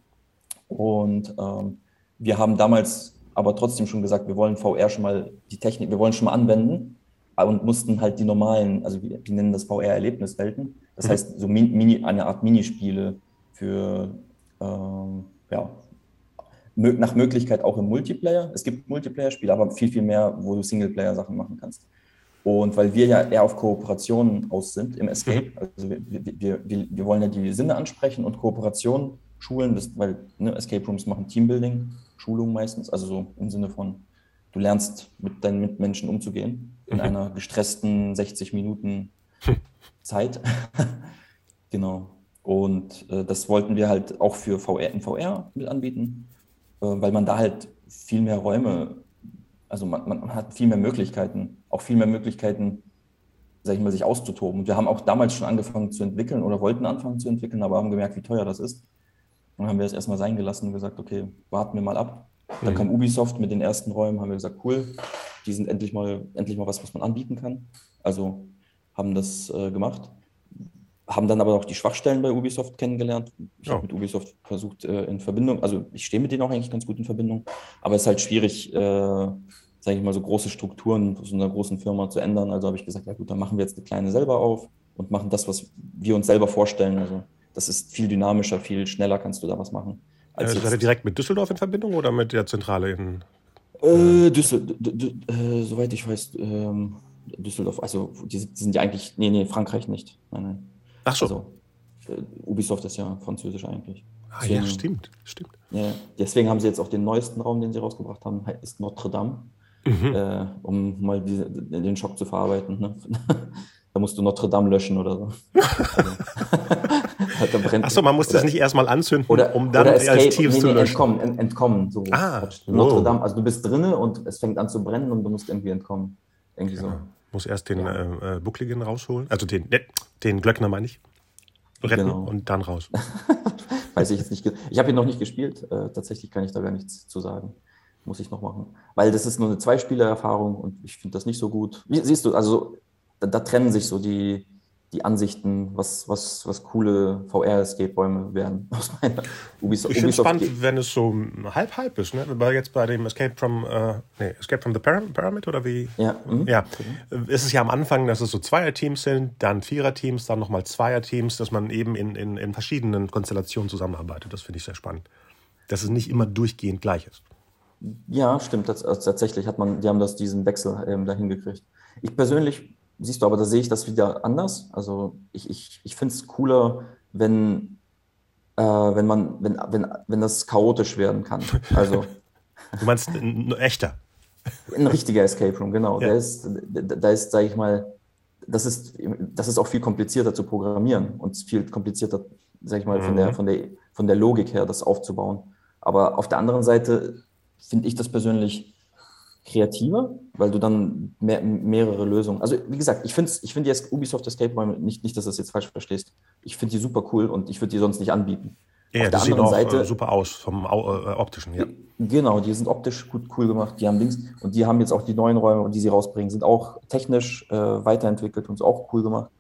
Und ähm, wir haben damals aber trotzdem schon gesagt, wir wollen VR schon mal die Technik, wir wollen schon mal anwenden und mussten halt die normalen, also wir, wir nennen das VR-Erlebniswelten. Das mhm. heißt, so Mini, eine Art Minispiele für ähm, ja, nach Möglichkeit auch im Multiplayer. Es gibt Multiplayer-Spiele, aber viel, viel mehr, wo du Singleplayer-Sachen machen kannst. Und weil wir ja eher auf Kooperationen aus sind im Escape, mhm. also wir, wir, wir, wir wollen ja die Sinne ansprechen und Kooperation schulen, weil ne, Escape Rooms machen Teambuilding, Schulung meistens, also so im Sinne von, du lernst mit deinen Mitmenschen umzugehen in mhm. einer gestressten 60 Minuten Zeit. genau. Und äh, das wollten wir halt auch für VR in VR mit anbieten. Äh, weil man da halt viel mehr Räume, also man, man hat viel mehr Möglichkeiten, auch viel mehr Möglichkeiten, sag ich mal, sich auszutoben. Und wir haben auch damals schon angefangen zu entwickeln oder wollten anfangen zu entwickeln, aber haben gemerkt, wie teuer das ist. Dann haben wir es erstmal sein gelassen und gesagt, okay, warten wir mal ab. Dann mhm. kam Ubisoft mit den ersten Räumen, haben wir gesagt, cool, die sind endlich mal, endlich mal was, was man anbieten kann. Also haben das äh, gemacht haben dann aber auch die Schwachstellen bei Ubisoft kennengelernt. Ich ja. habe mit Ubisoft versucht, äh, in Verbindung, also ich stehe mit denen auch eigentlich ganz gut in Verbindung, aber es ist halt schwierig, äh, sage ich mal, so große Strukturen so einer großen Firma zu ändern. Also habe ich gesagt, ja gut, dann machen wir jetzt eine kleine selber auf und machen das, was wir uns selber vorstellen. Also das ist viel dynamischer, viel schneller kannst du da was machen. Als äh, seid direkt mit Düsseldorf in Verbindung oder mit der Zentrale in? Äh, Düsseldorf, äh, soweit ich weiß, ähm, Düsseldorf, also die sind ja eigentlich, nee, nee, Frankreich nicht. Nein, nein. Ach so. Also, äh, Ubisoft ist ja französisch eigentlich. Ah, deswegen, ja, stimmt, stimmt. Ja, deswegen haben sie jetzt auch den neuesten Raum, den sie rausgebracht haben, ist Notre Dame, mhm. äh, um mal diese, den Schock zu verarbeiten. Ne? da musst du Notre Dame löschen oder so. also, Achso, man muss oder, das nicht erstmal anzünden, oder, um dann oder Escape, als Tiefs nee, nee, zu löschen. Entkommen, entkommen. So. Ah, Notre oh. Dame, also du bist drinnen und es fängt an zu brennen und du musst irgendwie entkommen. Irgendwie ja. so. Muss erst den ja. äh, Buckligen rausholen, also den, ne, den Glöckner meine ich, retten genau. und dann raus. Weiß ich jetzt nicht. Ich habe ihn noch nicht gespielt. Äh, tatsächlich kann ich da gar nichts zu sagen. Muss ich noch machen. Weil das ist nur eine Zweispieler-Erfahrung und ich finde das nicht so gut. Wie, siehst du, also da, da trennen sich so die, die Ansichten, was, was, was coole VR-Escape-Räume werden aus meiner Ubisoft. Ich finde es spannend, wenn es so halb-halb ist, ne? Weil jetzt bei dem Escape from, äh, nee, Escape from the Pyramid oder wie? Ja. Mhm. Ja. Mhm. Ist es ja am Anfang, dass es so Zweierteams sind, dann Viererteams, dann nochmal Zweierteams, dass man eben in, in, in verschiedenen Konstellationen zusammenarbeitet. Das finde ich sehr spannend. Dass es nicht immer durchgehend gleich ist. Ja, stimmt. Das, also tatsächlich hat man, die haben das diesen Wechsel ähm, dahin gekriegt. Ich persönlich siehst du, aber da sehe ich das wieder anders. Also ich, ich, ich finde es cooler, wenn, äh, wenn man, wenn, wenn, wenn das chaotisch werden kann. Also. du meinst ein echter? Ein richtiger Escape Room, genau. Ja. Da ist, da ist, sage ich mal, das ist, das ist auch viel komplizierter zu programmieren und viel komplizierter, sag ich mal, von, der, Mhm. von, der, von der Logik her, das aufzubauen. Aber auf der anderen Seite finde ich das persönlich kreativer, weil du dann mehr, mehrere Lösungen. Also wie gesagt, ich finde ich find die Ubisoft Escape Räume nicht, nicht, dass du das jetzt falsch verstehst. Ich finde die super cool und ich würde die sonst nicht anbieten. Ja, Auf der sieht auch anderen Seite- äh, super aus vom äh, optischen, ja. Genau, die sind optisch gut cool gemacht. Die haben links und die haben jetzt auch die neuen Räume, die sie rausbringen, sind auch technisch äh, weiterentwickelt und auch cool gemacht.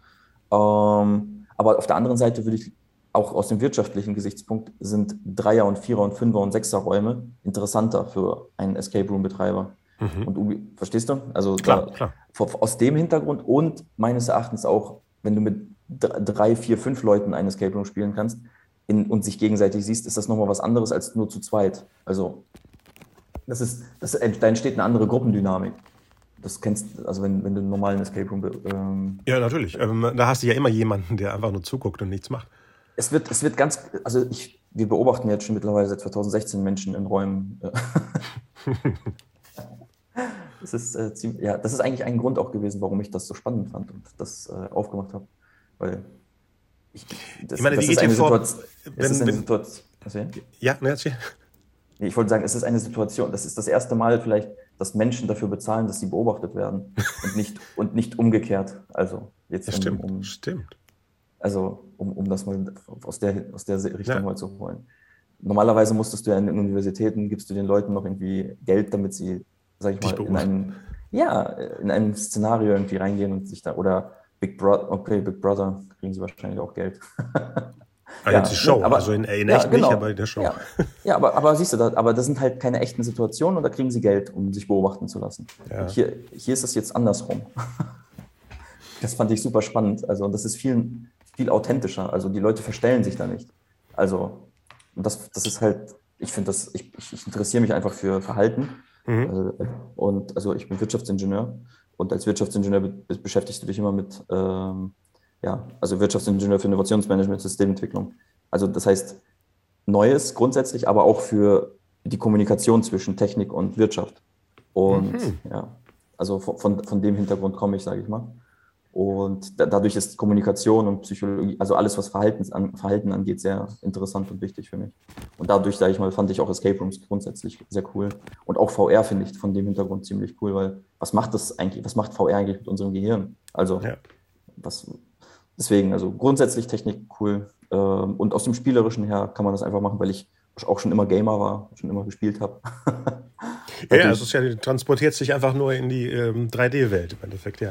Ähm, aber auf der anderen Seite würde ich auch aus dem wirtschaftlichen Gesichtspunkt sind Dreier- und Vierer- und Fünfer- und Sechser-Räume interessanter für einen Escape Room-Betreiber. Mhm. Und Ubi, verstehst du? Also Klar, da, klar. aus dem Hintergrund und meines Erachtens auch, wenn du mit drei, vier, fünf Leuten ein Escape Room spielen kannst in, und sich gegenseitig siehst, ist das nochmal was anderes als nur zu zweit. Also das ist, das, da entsteht eine andere Gruppendynamik. Das kennst also wenn, wenn du einen normalen Escape Room. Ähm, Ja, natürlich. Ähm, da hast du ja immer jemanden, der einfach nur zuguckt und nichts macht. es wird, es wird ganz, also ich, wir beobachten jetzt schon mittlerweile seit 2016 Menschen in Räumen. Das ist, äh, ziemlich, ja, das ist eigentlich ein Grund auch gewesen, warum ich das so spannend fand und das äh, aufgemacht habe. Weil ich, das, Ich meine, das wie ist geht eine vor, Situation. Wenn- ist eine wenn- Situation. Was wir? Ja, ne, Ich wollte sagen, es ist eine Situation, das ist das erste Mal vielleicht, dass Menschen dafür bezahlen, dass sie beobachtet werden und nicht, und nicht umgekehrt. Also jetzt Ja, stimmt, um, stimmt. also um, um das mal aus der, aus der Richtung Ja. mal zu holen. Normalerweise musstest du ja in den Universitäten, gibst du den Leuten noch irgendwie Geld, damit sie, sag ich mal, in einem, ja, in einem Szenario irgendwie reingehen und sich da, oder Big Brother, okay, Big Brother kriegen sie wahrscheinlich auch Geld. Ah, Ja, die Show, aber- also in, in Ja, echt genau. nicht, aber in der Show. Ja, ja aber, aber siehst du, da, aber das sind halt keine echten Situationen und da kriegen sie Geld, um sich beobachten zu lassen. Hier, hier ist es jetzt andersrum. Das fand ich super spannend. Also, und das ist viel, viel authentischer. Also, die Leute verstellen sich da nicht. Also, und das, das ist halt, ich finde das, ich ich interessiere mich einfach für Verhalten. Mhm. Also, und also, ich bin Wirtschaftsingenieur und als Wirtschaftsingenieur be beschäftigst du dich immer mit, ähm, ja, also Wirtschaftsingenieur für Innovationsmanagement, Systementwicklung. Also, das heißt, Neues grundsätzlich, aber auch für die Kommunikation zwischen Technik und Wirtschaft. Und Mhm. ja, also von, von, von dem Hintergrund komme ich, sage ich mal. Und da, dadurch ist Kommunikation und Psychologie, also alles, was Verhaltens an, Verhalten angeht, sehr interessant und wichtig für mich. Und dadurch, sage ich mal, fand ich auch Escape Rooms grundsätzlich sehr cool. Und auch VR finde ich von dem Hintergrund ziemlich cool, weil was macht das eigentlich, was macht VR eigentlich mit unserem Gehirn? Also Ja. was, deswegen, also grundsätzlich Technik cool. Ähm, und aus dem Spielerischen her kann man das einfach machen, weil ich auch schon immer Gamer war, schon immer gespielt habe. Ja, ja, es ist ja, transportiert sich einfach nur in die ähm, 3D-Welt im Endeffekt, ja.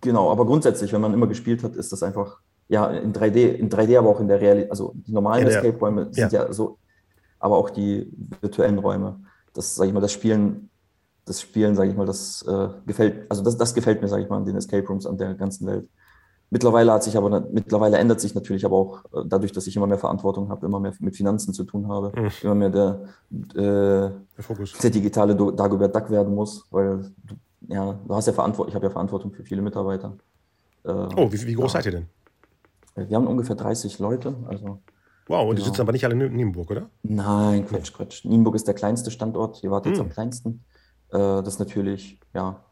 Genau, aber grundsätzlich, wenn man immer gespielt hat, ist das einfach, ja, in 3D, in 3D, aber auch in der Realität, also die normalen der- Escape-Räume sind ja. so, aber auch die virtuellen Räume. Das, sage ich mal, das Spielen, das Spielen, sage ich mal, das äh, gefällt, also das, das gefällt mir, sage ich mal, an den Escape Rooms an der ganzen Welt. Mittlerweile hat sich aber, mittlerweile ändert sich natürlich aber auch äh, dadurch, dass ich immer mehr Verantwortung habe, immer mehr mit Finanzen zu tun habe, Mhm. immer mehr der, äh, Der der digitale Dagobert Duck werden muss, weil du, ja, du hast ja Verantwortung, ich habe ja Verantwortung für viele Mitarbeiter. Äh, Oh, wie, wie groß ja. seid ihr denn? Wir haben ungefähr 30 Leute, also Wow, und die Genau. sitzen aber nicht alle in Nienburg, oder? nein, Quatsch, Quatsch. Nienburg ist der kleinste Standort, ihr wart jetzt Hm. am kleinsten. Äh, das ist natürlich, ja,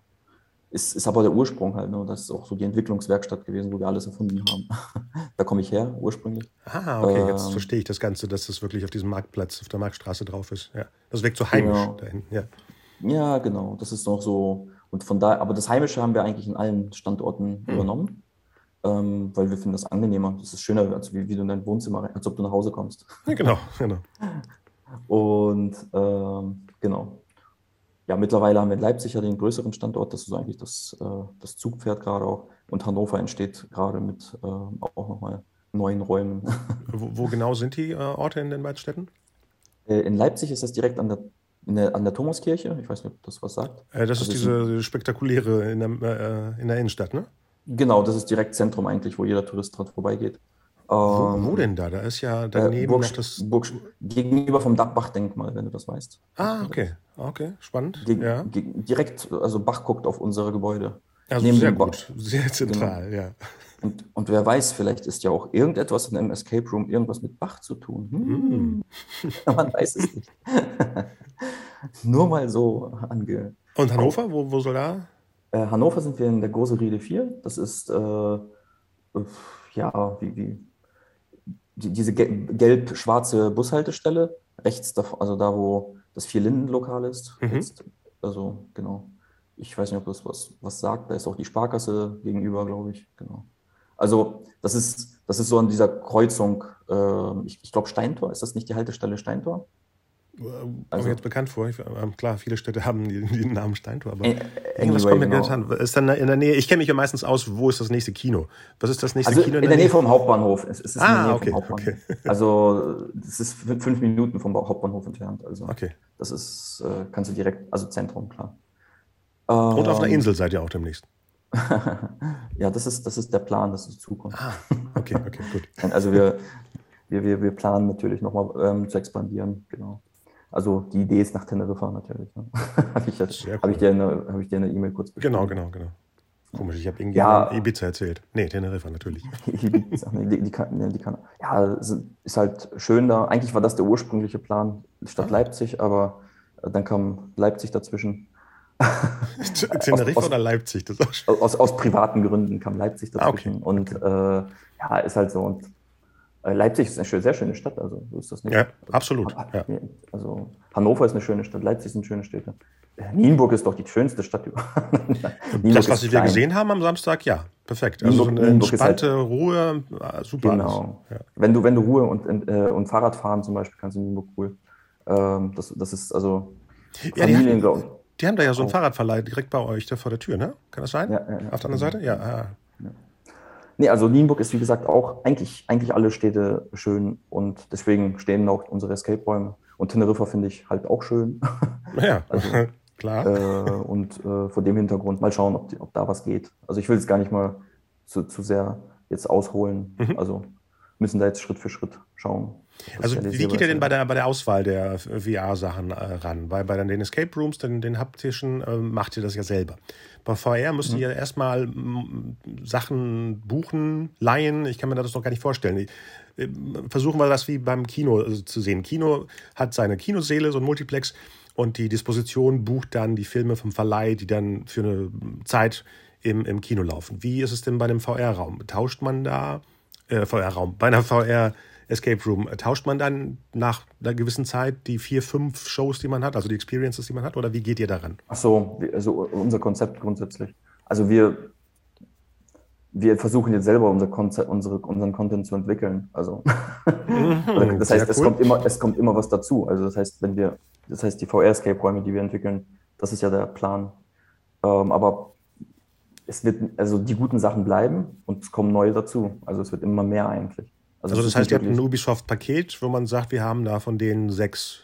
ist, ist aber der Ursprung halt, ne? Das ist auch so die Entwicklungswerkstatt gewesen, wo wir alles erfunden haben. da komme ich her, ursprünglich. Ah, okay, jetzt Ähm. verstehe ich das Ganze, dass das wirklich auf diesem Marktplatz, auf der Marktstraße drauf ist. Ja. Das wirkt so heimisch Genau. dahin. Ja. Ja, genau. Das ist noch so. Und von da, aber das Heimische haben wir eigentlich in allen Standorten Hm. übernommen, ähm, weil wir finden das angenehmer. Das ist schöner, als wie, wie du in dein Wohnzimmer, als ob du nach Hause kommst. ja, genau, genau. Und ähm, genau. Ja, mittlerweile haben wir in Leipzig ja den größeren Standort. Das ist eigentlich das, äh, das Zugpferd gerade auch. Und Hannover entsteht gerade mit ähm, auch nochmal neuen Räumen. Wo, wo genau sind die äh, Orte in den beiden Städten? Äh, in Leipzig ist das direkt an der, der, an der Thomaskirche. Ich weiß nicht, ob das was sagt. Äh, das Also ist es diese spektakuläre in der, äh, in der Innenstadt, ne? Genau, das ist direkt Zentrum eigentlich, wo jeder Tourist dran vorbeigeht. Wo, Ähm, wo denn da? Da ist ja Äh, daneben Burg, das. Burg, gegenüber vom Bach-Denkmal, wenn du das weißt. Ah, okay. Okay, spannend. Geg, ja. ge- direkt, also Bach guckt auf unsere Gebäude. Also neben sehr gut. Sehr zentral, ja. Und, und wer weiß, vielleicht ist ja auch irgendetwas in einem Escape Room irgendwas mit Bach zu tun. Hm, Man weiß es nicht. Nur mal so ange. Und Hannover, wo, wo soll da? Äh, Hannover sind wir in der Große Riede 4. Das ist, äh, ja, wie, wie die, diese gelb-schwarze Bushaltestelle, rechts davon, also da, wo das Vier-Linden-Lokal ist. Mhm. Jetzt, also, genau. Ich weiß nicht, ob das was, was sagt. Da ist auch die Sparkasse gegenüber, glaube ich. Genau. Also, das ist, das ist so an dieser Kreuzung, äh, ich, ich glaube, Steintor, ist das nicht die Haltestelle Steintor? Also, mir jetzt bekannt vor. Ich, ähm, klar, viele Städte haben den Namen Steintor, aber äh, irgendwas kommt mir genau. an. Ist dann in der Nähe, ich kenne mich ja meistens aus, wo ist das nächste Kino? Was ist das nächste also Kino? In, in der Nähe vom Hauptbahnhof. Es, es ah, okay, okay. Also, es ist fünf Minuten vom Hauptbahnhof entfernt. Also, okay. das ist, äh, kannst du direkt, also Zentrum, klar. Und auf einer ähm, Insel seid ihr auch demnächst. ja, das ist, das ist der Plan, das ist Zukunft. Ah, okay, okay, gut. Also wir, wir, wir, wir planen natürlich nochmal ähm, zu expandieren, genau. Also die Idee ist nach Teneriffa natürlich. Ne? habe ich, cool. hab ich dir eine hab E-Mail kurz beschrieben. Genau, genau, genau. Komisch, ich habe irgendwie ja, Ibiza erzählt. Nee, Teneriffa natürlich. Ibiza, die, die, kann, die kann, ja, ist halt schön da. Eigentlich war das der ursprüngliche Plan, Stadt ah. Leipzig, aber dann kam Leipzig dazwischen. Teneriffa aus, oder Leipzig? Das aus, aus, aus, privaten Gründen kam Leipzig dazwischen. Ah, okay. Und äh, ja, ist halt so. Und äh, Leipzig ist eine sehr schöne Stadt, also so ist das nicht. Ja, absolut. Ja. Also Hannover ist eine schöne Stadt, Leipzig sind schöne Städte. Äh, Nienburg ist doch die schönste Stadt überhaupt. das, was wir gesehen haben am Samstag, ja, perfekt. Also Nienburg, so eine entspannte halt, Ruhe, äh, super. Genau. Ja. Wenn, du, wenn du Ruhe und, äh, und Fahrradfahren zum Beispiel kannst du in Nienburg cool. Ähm, das, das ist also Familien, ja, die, die haben da ja so einen Fahrradverleih direkt bei euch da vor der Tür, ne? Kann das sein? Ja, ja, ja. Auf der anderen Seite? Ja. Ah. Nee, also Nienburg ist wie gesagt auch eigentlich, eigentlich alle Städte schön und deswegen stehen auch unsere Escape-Räume. Und Teneriffa finde ich halt auch schön. Ja, also, klar. Äh, und äh, vor dem Hintergrund mal schauen, ob, ob da was geht. Also ich will es gar nicht mal zu, zu sehr jetzt ausholen. Mhm. Also müssen da jetzt Schritt für Schritt schauen. Also wie geht ihr denn bei der, bei der Auswahl der VR-Sachen äh, ran? Weil bei den Escape Rooms, den, den haptischen, äh, macht ihr das ja selber. Bei VR müsst ihr mhm. erstmal Sachen buchen, leihen. Ich kann mir das noch gar nicht vorstellen. Äh, versuchen wir das wie beim Kino also zu sehen. Kino hat seine Kinoseele, so ein Multiplex, und die Disposition bucht dann die Filme vom Verleih, die dann für eine Zeit im, im Kino laufen. Wie ist es denn bei einem VR-Raum? Tauscht man da, äh, VR-Raum, bei einer VR- Escape Room. Tauscht man dann nach einer gewissen Zeit die vier, fünf Shows, die man hat, also die Experiences, die man hat, oder wie geht ihr daran? Ach so, also unser Konzept grundsätzlich. Also wir, wir versuchen jetzt selber unser Konzept, unsere, unseren Content zu entwickeln. Also mhm, das heißt, es, kommt immer, es kommt immer was dazu. Also das heißt, wenn wir, das heißt, die VR-Escape-Räume, die wir entwickeln, das ist ja der Plan. Ähm, aber es wird, also die guten Sachen bleiben und es kommen neue dazu. Also es wird immer mehr eigentlich. Also, also das heißt, ihr habt ein Ubisoft-Paket, wo man sagt, wir haben da von den sechs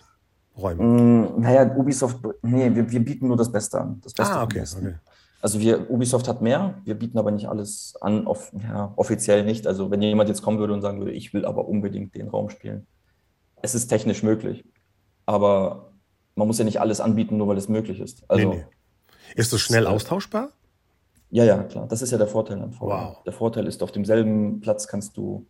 Räume. Mm, naja, Ubisoft, nee, wir, wir, bieten nur das Beste an. Das Beste ah, okay, okay. Also wir, Ubisoft hat mehr, wir bieten aber nicht alles an, off, ja, offiziell nicht. Also wenn jemand jetzt kommen würde und sagen würde, ich will aber unbedingt den Raum spielen. Es ist technisch möglich, aber man muss ja nicht alles anbieten, nur weil es möglich ist. Also, nee, nee. Ist das schnell austauschbar? Ja, ja, klar. Das ist ja der Vorteil an VR. Wow. Der Vorteil ist, auf demselben Platz kannst du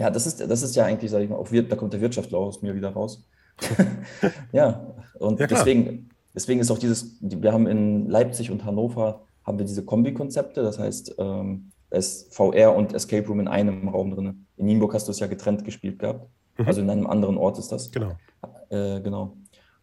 ja, das ist, das ist ja eigentlich, sage ich mal, auch da kommt der Wirtschaftler aus mir wieder raus. ja, und ja, deswegen, deswegen ist auch dieses, wir haben in Leipzig und Hannover haben wir diese Kombi-Konzepte, das heißt, ähm, da ist VR und Escape Room in einem Raum drin. In Nienburg hast du es ja getrennt gespielt gehabt, mhm. also in einem anderen Ort ist das. Genau. Äh, genau.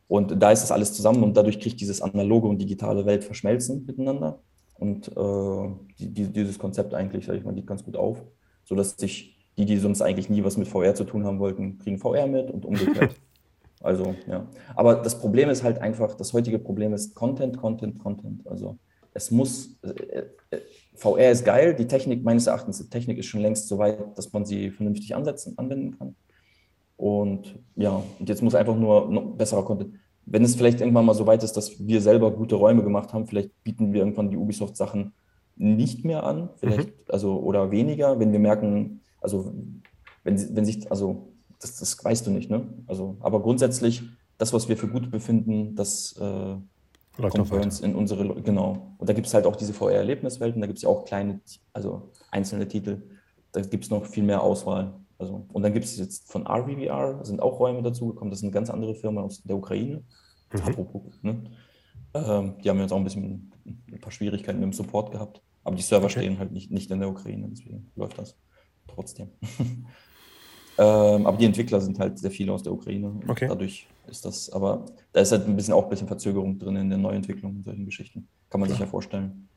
Und da ist das alles zusammen und dadurch kriegt dieses analoge und digitale Welt verschmelzen miteinander. Und äh, die, die, dieses Konzept eigentlich, sage ich mal, geht ganz gut auf, sodass sich die, die sonst eigentlich nie was mit VR zu tun haben wollten, kriegen VR mit und umgekehrt. also, ja. Aber das Problem ist halt einfach, das heutige Problem ist Content, Content, Content. Also es muss, äh, äh, VR ist geil, die Technik, meines Erachtens, die Technik ist schon längst so weit, dass man sie vernünftig ansetzen, anwenden kann. Und ja, und jetzt muss einfach nur besserer Content. Wenn es vielleicht irgendwann mal so weit ist, dass wir selber gute Räume gemacht haben, vielleicht bieten wir irgendwann die Ubisoft-Sachen nicht mehr an, vielleicht, mhm. also oder weniger, wenn wir merken, also wenn, wenn sich, also das, das weißt du nicht, ne? Also, aber grundsätzlich, das, was wir für gut befinden, das äh, kommt bei uns in unsere, genau. Und da gibt es halt auch diese VR-Erlebniswelten, da gibt es ja auch kleine, also einzelne Titel, da gibt es noch viel mehr Auswahl. Also, und dann gibt es jetzt von RVVR, sind auch Räume dazugekommen, das eine ganz andere Firma aus der Ukraine. Mhm. Apropos, ne? ähm, die haben jetzt auch ein bisschen paar Schwierigkeiten mit dem Support gehabt. Aber die Server okay. stehen halt nicht, nicht in der Ukraine, deswegen läuft das trotzdem. ähm, aber die Entwickler sind halt sehr viele aus der Ukraine. Okay. Dadurch ist das, aber da ist halt ein bisschen auch ein bisschen Verzögerung drin in der Neuentwicklung und solchen Geschichten. Kann man ja. sich ja vorstellen.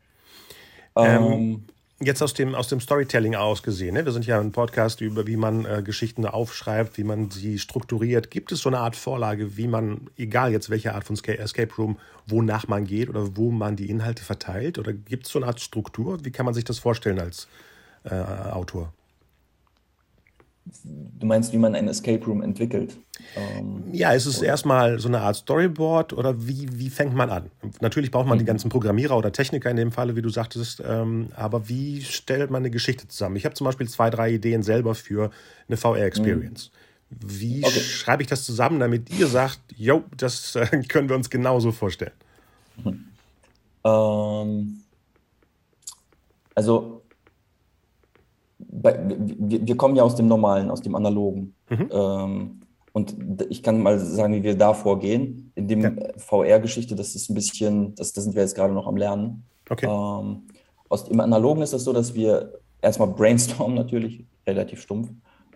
Ähm, ähm, jetzt aus dem, aus dem Storytelling ausgesehen, ne? wir sind ja ein Podcast über, wie man äh, Geschichten aufschreibt, wie man sie strukturiert. Gibt es so eine Art Vorlage, wie man, egal jetzt welche Art von Escape Room, wonach man geht oder wo man die Inhalte verteilt? Oder gibt es so eine Art Struktur? Wie kann man sich das vorstellen als äh, Autor? Du meinst, wie man ein Escape Room entwickelt? Ähm, ja, ist es oder? erstmal so eine Art Storyboard oder wie, wie fängt man an? Natürlich braucht man mhm. die ganzen Programmierer oder Techniker in dem Falle, wie du sagtest, ähm, aber wie stellt man eine Geschichte zusammen? Ich habe zum Beispiel zwei, drei Ideen selber für eine VR-Experience. Mhm. Wie okay. schreibe ich das zusammen, damit ihr sagt, jo, das äh, können wir uns genauso vorstellen? Mhm. Ähm, also wir, wir, kommen ja aus dem Normalen, aus dem Analogen. Mhm. Ähm, und ich kann mal sagen, wie wir da vorgehen. In dem ja. VR-Geschichte, das ist ein bisschen, das, das sind wir jetzt gerade noch am Lernen. Okay. Ähm, aus dem Analogen ist es so, dass wir erstmal brainstormen natürlich, relativ stumpf,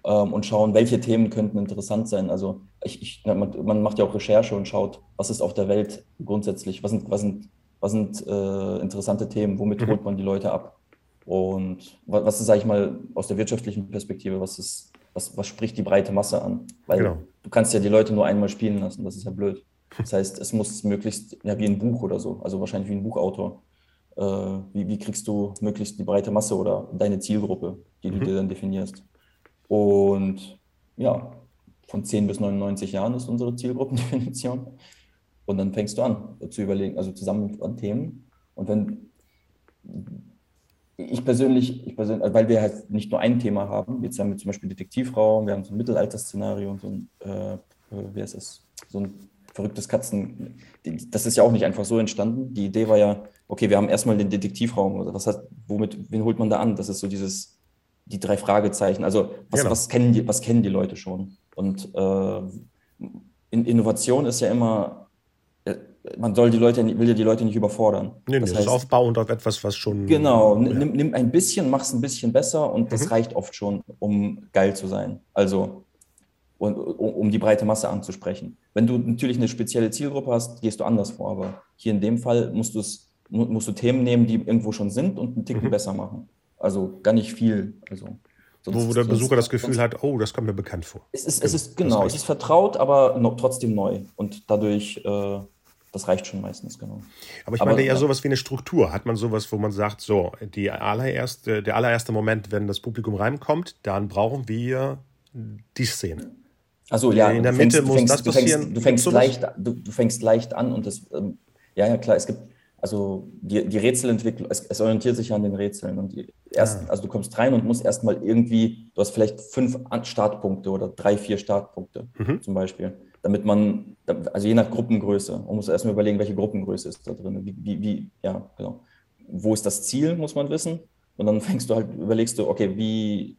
ähm, und schauen, welche Themen könnten interessant sein. Also ich, ich, man, man, macht ja auch Recherche und schaut, was ist auf der Welt grundsätzlich, was sind, was sind, was sind äh, interessante Themen, womit mhm. holt man die Leute ab. Und was ist, sage ich mal, aus der wirtschaftlichen Perspektive, was ist, was, was spricht die breite Masse an? Weil genau. du kannst ja die Leute nur einmal spielen lassen, das ist ja blöd. Das heißt, es muss möglichst, ja, wie ein Buch oder so, also wahrscheinlich wie ein Buchautor. Äh, wie, wie kriegst du möglichst die breite Masse oder deine Zielgruppe, die mhm. du dir dann definierst? Und ja, von 10 bis 99 Jahren ist unsere Zielgruppendefinition. Und dann fängst du an zu überlegen, also zusammen an Themen. Und wenn ich persönlich, ich persönlich, weil wir halt nicht nur ein Thema haben, jetzt haben wir zum Beispiel Detektivraum, wir haben so ein Mittelalter-Szenario und so ein, äh, wie heißt das, so ein verrücktes Katzen. Das ist ja auch nicht einfach so entstanden. Die Idee war ja, okay, wir haben erstmal den Detektivraum. Oder was heißt, womit, wen holt man da an? Das ist so dieses, die drei Fragezeichen. Also was, genau. was, kennen, die, was kennen die Leute schon? Und äh, Innovation ist ja immer man soll die Leute, will ja die Leute nicht überfordern. Nee, das, das heißt, ist aufbauend auf etwas, was schon. Genau, ja. nimm, nimm, ein bisschen, mach es ein bisschen besser und das mhm. reicht oft schon, um geil zu sein. Also, um, um die breite Masse anzusprechen. Wenn du natürlich eine spezielle Zielgruppe hast, gehst du anders vor. Aber hier in dem Fall musst, musst du Themen nehmen, die irgendwo schon sind und einen Ticken mhm. besser machen. Also gar nicht viel. Also, sonst, Wo der Besucher das Gefühl hat, oh, das kommt mir bekannt vor. Es ist, es ist genau, es ist vertraut, aber noch, trotzdem neu. Und dadurch. Äh, das reicht schon meistens, genau. Aber ich meine ja sowas wie eine Struktur. Hat man sowas, wo man sagt, so, die allererste, der allererste Moment, wenn das Publikum reinkommt, dann brauchen wir die Szene. Also ja, in der Mitte fängst, muss fängst, das passieren. Du fängst, du fängst leicht, du, du, fängst leicht an und das, ähm, ja, ja, klar, es gibt, also die, die Rätselentwicklung, es, es, orientiert sich an den Rätseln. Und die ersten, ah. also du kommst rein und musst erstmal irgendwie, du hast vielleicht fünf Startpunkte oder drei, vier Startpunkte mhm. zum Beispiel damit man, also je nach Gruppengröße, man muss erstmal überlegen, welche Gruppengröße ist da drin, wie, wie, wie, ja, genau. Wo ist das Ziel, muss man wissen. Und dann fängst du halt, überlegst du, okay, wie,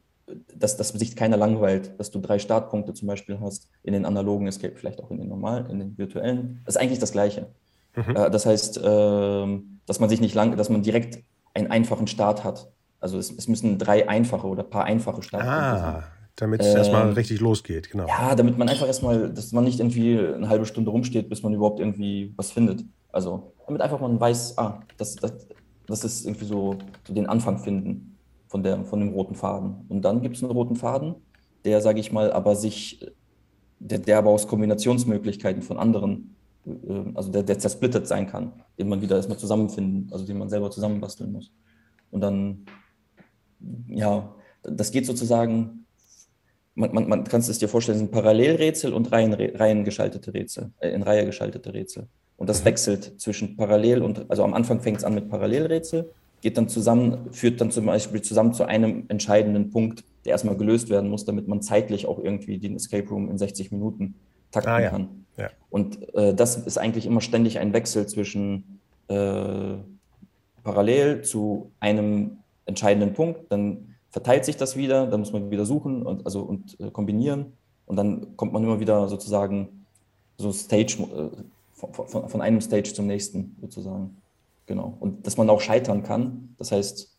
dass, dass sich keiner langweilt, dass du drei Startpunkte zum Beispiel hast in den analogen Escape, vielleicht auch in den normalen, in den virtuellen. Das ist eigentlich das Gleiche. Mhm. Äh, das heißt, ähm, dass man sich nicht lang, dass man direkt einen einfachen Start hat. Also es, es müssen drei einfache oder ein paar einfache Startpunkte ah. sein. Damit es äh, erstmal richtig losgeht, genau. Ja, damit man einfach erstmal, dass man nicht irgendwie eine halbe Stunde rumsteht, bis man überhaupt irgendwie was findet. Also, damit einfach man weiß, ah, das, das, das ist irgendwie so, so den Anfang finden von, der, von dem roten Faden. Und dann gibt es einen roten Faden, der, sage ich mal, aber sich, der, der aber aus Kombinationsmöglichkeiten von anderen, äh, also der, der zersplittert sein kann, den man wieder erstmal zusammenfinden, also den man selber zusammenbasteln muss. Und dann, ja, das geht sozusagen man, man, man kann es dir vorstellen, sind Parallelrätsel und Reihen, Reihen geschaltete Rätsel, äh, in Reihe geschaltete Rätsel. Und das mhm. wechselt zwischen parallel und, also am Anfang fängt es an mit Parallelrätsel, geht dann zusammen, führt dann zum Beispiel zusammen zu einem entscheidenden Punkt, der erstmal gelöst werden muss, damit man zeitlich auch irgendwie den Escape Room in 60 Minuten takten ah, ja. kann. Ja. Und äh, das ist eigentlich immer ständig ein Wechsel zwischen äh, parallel zu einem entscheidenden Punkt, dann verteilt sich das wieder, dann muss man wieder suchen und, also, und äh, kombinieren und dann kommt man immer wieder sozusagen so Stage, äh, von, von, von, einem Stage zum nächsten sozusagen. genau. Und dass man auch scheitern kann. Das heißt,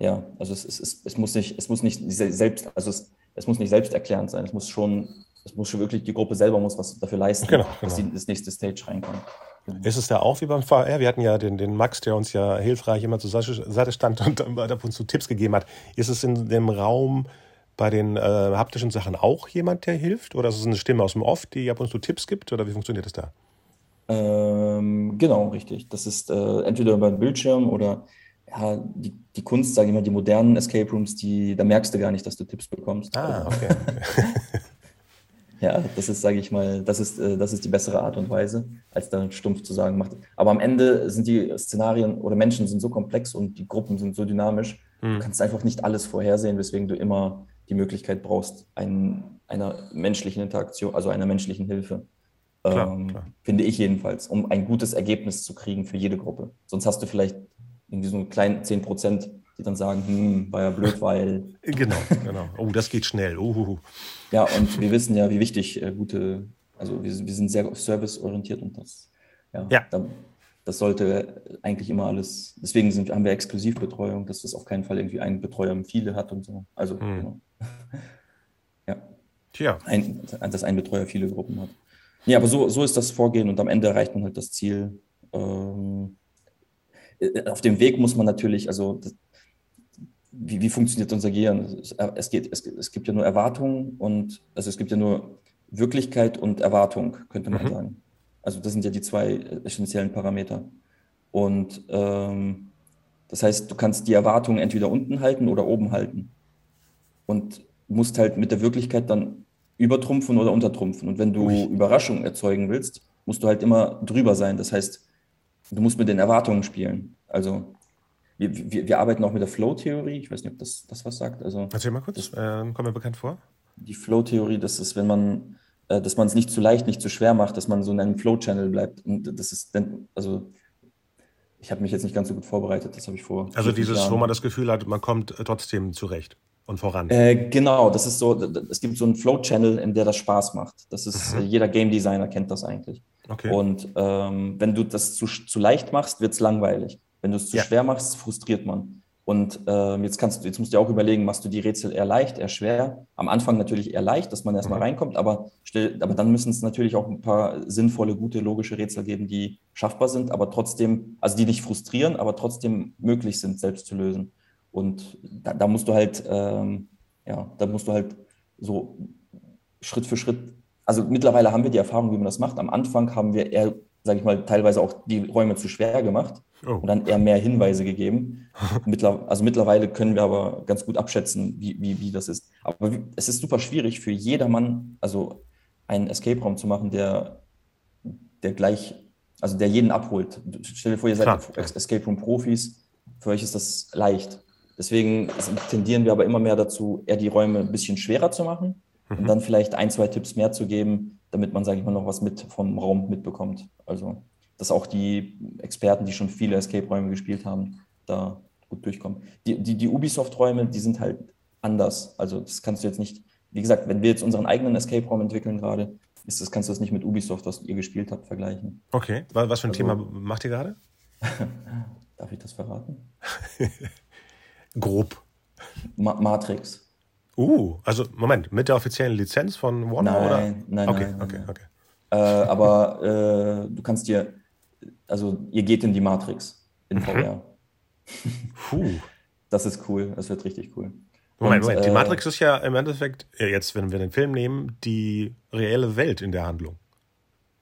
ja, also es, es, es, muss nicht, es muss nicht selbst, also es, es muss nicht selbsterklärend sein. Es muss schon, es muss schon wirklich, die Gruppe selber muss was dafür leisten, Genau, dass genau. die das nächste Stage reinkommt. Ist es da auch wie beim VR? Wir hatten ja den, den Max, der uns ja hilfreich immer zur Seite stand und ab und zu Tipps gegeben hat. Ist es in dem Raum bei den äh, haptischen Sachen auch jemand, der hilft? Oder ist es eine Stimme aus dem Off, die ab und zu Tipps gibt? Oder wie funktioniert das da? Ähm, genau, richtig. Das ist äh, entweder über den Bildschirm oder ja, die, die Kunst, sage ich mal, die modernen Escape Rooms, die, da merkst du gar nicht, dass du Tipps bekommst. Ah, Also, okay. Ja, das ist, sage ich mal, das ist, äh, das ist die bessere Art und Weise, als dann stumpf zu sagen, macht. Aber am Ende sind die Szenarien oder Menschen sind so komplex und die Gruppen sind so dynamisch, Hm. du kannst einfach nicht alles vorhersehen, weswegen du immer die Möglichkeit brauchst, ein, einer menschlichen Interaktion, also einer menschlichen Hilfe. Klar, ähm, klar. Finde ich jedenfalls, um ein gutes Ergebnis zu kriegen für jede Gruppe. Sonst hast du vielleicht so einen kleinen 10 Prozent, die dann sagen, hm, war ja blöd, weil Genau, genau. Oh, das geht schnell. Uhuhu. ja, und wir wissen ja, wie wichtig äh, gute, also wir, wir sind sehr serviceorientiert und das, ja, Ja. Da, das sollte eigentlich immer alles, deswegen sind, haben wir Exklusivbetreuung, dass das auf keinen Fall irgendwie ein Betreuer viele hat und so. Also, Hm. genau. ja, Tja, ein, dass ein Betreuer viele Gruppen hat. Ja, aber so, so ist das Vorgehen und am Ende erreicht man halt das Ziel. Ähm, äh, auf dem Weg muss man natürlich, also das, wie, wie funktioniert unser Gehirn? Es, es, geht, es, es gibt ja nur Erwartung und also es gibt ja nur Wirklichkeit und Erwartung, könnte man Mhm. sagen. Also das sind ja die zwei essentiellen Parameter. Und ähm, das heißt, du kannst die Erwartung entweder unten halten oder oben halten. Und musst halt mit der Wirklichkeit dann übertrumpfen oder untertrumpfen. Und wenn du Ui. Überraschung erzeugen willst, musst du halt immer drüber sein. Das heißt, du musst mit den Erwartungen spielen. Also wir, wir, wir arbeiten auch mit der Flow-Theorie. Ich weiß nicht, ob das, das was sagt. Also erzähl mal kurz. Ähm, kommt mir bekannt vor? die Flow-Theorie, das ist, wenn man, äh, dass man es nicht zu leicht, nicht zu schwer macht, dass man so in einem Flow-Channel bleibt. Und das ist dann, also ich habe mich jetzt nicht ganz so gut vorbereitet, das habe ich vor. Also dieses, Jahren. wo man das Gefühl hat, man kommt äh, trotzdem zurecht und voran. Äh, genau, das ist so, es gibt so einen Flow-Channel, in der das Spaß macht. Das ist, Mhm. äh, jeder Game Designer kennt das eigentlich. Okay. Und ähm, wenn du das zu, zu leicht machst, wird es langweilig. Wenn du es zu Ja. schwer machst, frustriert man. Und ähm, jetzt kannst du, jetzt musst du auch überlegen, machst du die Rätsel eher leicht, eher schwer? Am Anfang natürlich eher leicht, dass man erstmal Mhm. reinkommt, aber, stell, aber dann müssen es natürlich auch ein paar sinnvolle, gute, logische Rätsel geben, die schaffbar sind, aber trotzdem, also die nicht frustrieren, aber trotzdem möglich sind, selbst zu lösen. Und da, da musst du halt, ähm, ja, da musst du halt so Schritt für Schritt, also mittlerweile haben wir die Erfahrung, wie man das macht. Am Anfang haben wir eher, sage ich mal, teilweise auch die Räume zu schwer gemacht Oh. und dann eher mehr Hinweise gegeben. Mittler, also mittlerweile können wir aber ganz gut abschätzen, wie, wie, wie das ist. Aber es ist super schwierig für jedermann, also einen Escape-Raum zu machen, der, der gleich, also der jeden abholt. Stell dir vor, ihr seid Klar. Es- Escape Room-Profis, für euch ist das leicht. Deswegen also tendieren wir aber immer mehr dazu, eher die Räume ein bisschen schwerer zu machen Mhm. und dann vielleicht ein, zwei Tipps mehr zu geben, damit man, sage ich mal, noch was mit vom Raum mitbekommt. Also, dass auch die Experten, die schon viele Escape-Räume gespielt haben, da gut durchkommen. Die, die, die Ubisoft-Räume, die sind halt anders. Also, das kannst du jetzt nicht, wie gesagt, wenn wir jetzt unseren eigenen Escape-Raum entwickeln gerade, ist das, kannst du das nicht mit Ubisoft, was ihr gespielt habt, vergleichen. Okay. Wa- Was für ein Also- Thema macht ihr gerade? Darf ich das verraten? Grob. Ma Matrix. Uh, also Moment, mit der offiziellen Lizenz von Warner Nein, oder? nein, okay, nein, nein, okay, nein. okay. Äh, aber äh, du kannst dir, also ihr geht in die Matrix in Mhm. VR. Puh. Das ist cool, das wird richtig cool. Moment, Und, Moment. Die äh, Matrix ist ja im Endeffekt, ja, jetzt, wenn wir den Film nehmen, die reelle Welt in der Handlung.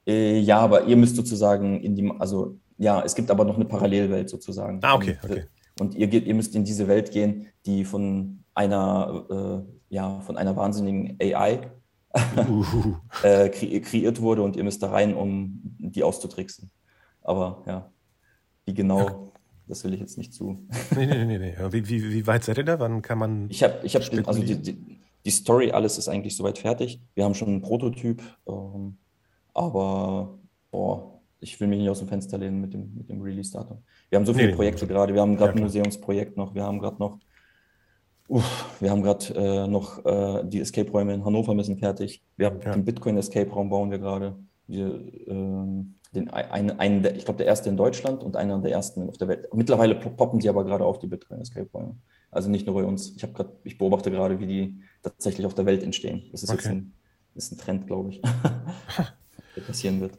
Äh, ja, aber ihr müsst sozusagen in die, also ja, es gibt aber noch eine Parallelwelt sozusagen. Ah, okay, okay. Und ihr geht, ihr müsst in diese Welt gehen, die von einer, äh, ja, von einer wahnsinnigen AI Uh, äh, kre kreiert wurde und ihr müsst da rein, um die auszutricksen. Aber ja, wie genau, das will ich jetzt nicht zu. nee, nee, nee, nee. Wie, wie, wie weit seid ihr da? Wann kann man. Ich habe, ich hab, also die, die, die Story, alles ist eigentlich soweit fertig. Wir haben schon einen Prototyp, ähm, aber boah, ich will mich nicht aus dem Fenster lehnen mit dem, mit dem Release-Datum. Wir haben so viele nee, Projekte nee. gerade. Wir haben gerade Ja, ein. Museumsprojekt noch. Wir haben gerade noch, uff, wir haben gerade äh, noch äh, die Escape-Räume in Hannover müssen fertig. Wir haben Ja. den Bitcoin-Escape-Raum bauen wir gerade. Wir, ähm, den, einen, einen der, ich glaube, der erste in Deutschland und einer der ersten auf der Welt. Mittlerweile poppen sie aber gerade auf die Bitcoin Escape Räume. Also nicht nur bei uns. Ich, grad, ich beobachte gerade, wie die tatsächlich auf der Welt entstehen. Das ist okay. jetzt ein, ist ein Trend, glaube ich, der passieren wird.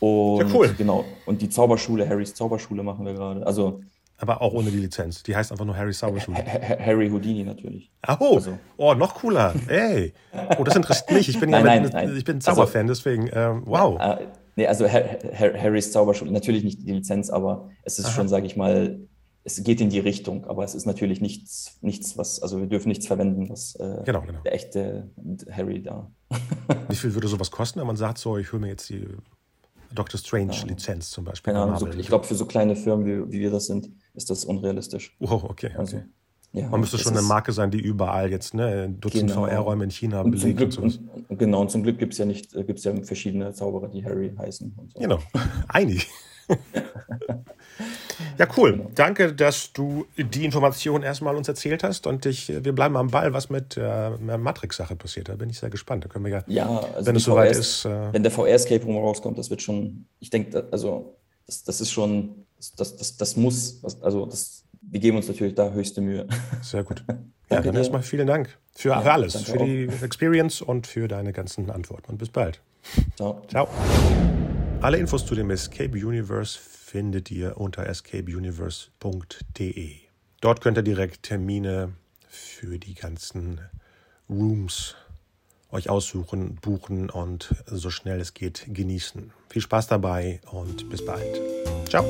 Und, ja, cool. Genau. Und die Zauberschule, Harrys Zauberschule machen wir gerade. Also aber auch ohne die Lizenz. Die heißt einfach nur Harry Zauberschule. Harry Houdini natürlich. Ach oh, also. oh, noch cooler. Ey. Oh, das interessiert mich. Ich bin ja nein, mit, nein, nein. ich bin Zauberfan, also, deswegen, ähm, wow. Äh, nee, also Harrys Zauberschule, natürlich nicht die Lizenz, aber es ist Aha. schon, sage ich mal, es geht in die Richtung, aber es ist natürlich nichts, nichts, was, also wir dürfen nichts verwenden, was äh, genau, genau. der echte Harry da. Wie viel würde sowas kosten, wenn man sagt, so, ich hole mir jetzt die Doctor Strange-Lizenz zum Beispiel. Keine Ahnung, so, ich glaube, für so kleine Firmen, wie, wie, wir das sind, ist das unrealistisch. Wow, okay. okay. Also, ja, Man müsste schon eine Marke sein, die überall jetzt, ne, Dutzend genau. VR-Räume in China und belegt. Glück, und und, genau, und zum Glück gibt es ja nicht, äh, gibt's ja verschiedene Zauberer, die Harry heißen. So. Genau, einig. Ja, cool. Danke, dass du die Information erstmal uns erzählt hast und ich, wir bleiben am Ball, was mit äh, der Matrix-Sache passiert. Da bin ich sehr gespannt. Da können wir ja, ja also wenn es soweit ist. Äh, wenn der VR-Escape Room rauskommt, das wird schon, ich denke, also das, das ist schon, das, das, das muss, also das, wir geben uns natürlich da höchste Mühe. Sehr gut. ja, dann erstmal vielen Dank für, ja, alles, für die Experience und für deine ganzen Antworten. Und bis bald. Ciao. Ciao. Alle Infos zu dem Escape Universe findet ihr unter escapeuniverse.de. Dort könnt ihr direkt Termine für die ganzen Rooms euch aussuchen, buchen und so schnell es geht genießen. Viel Spaß dabei und bis bald. Ciao.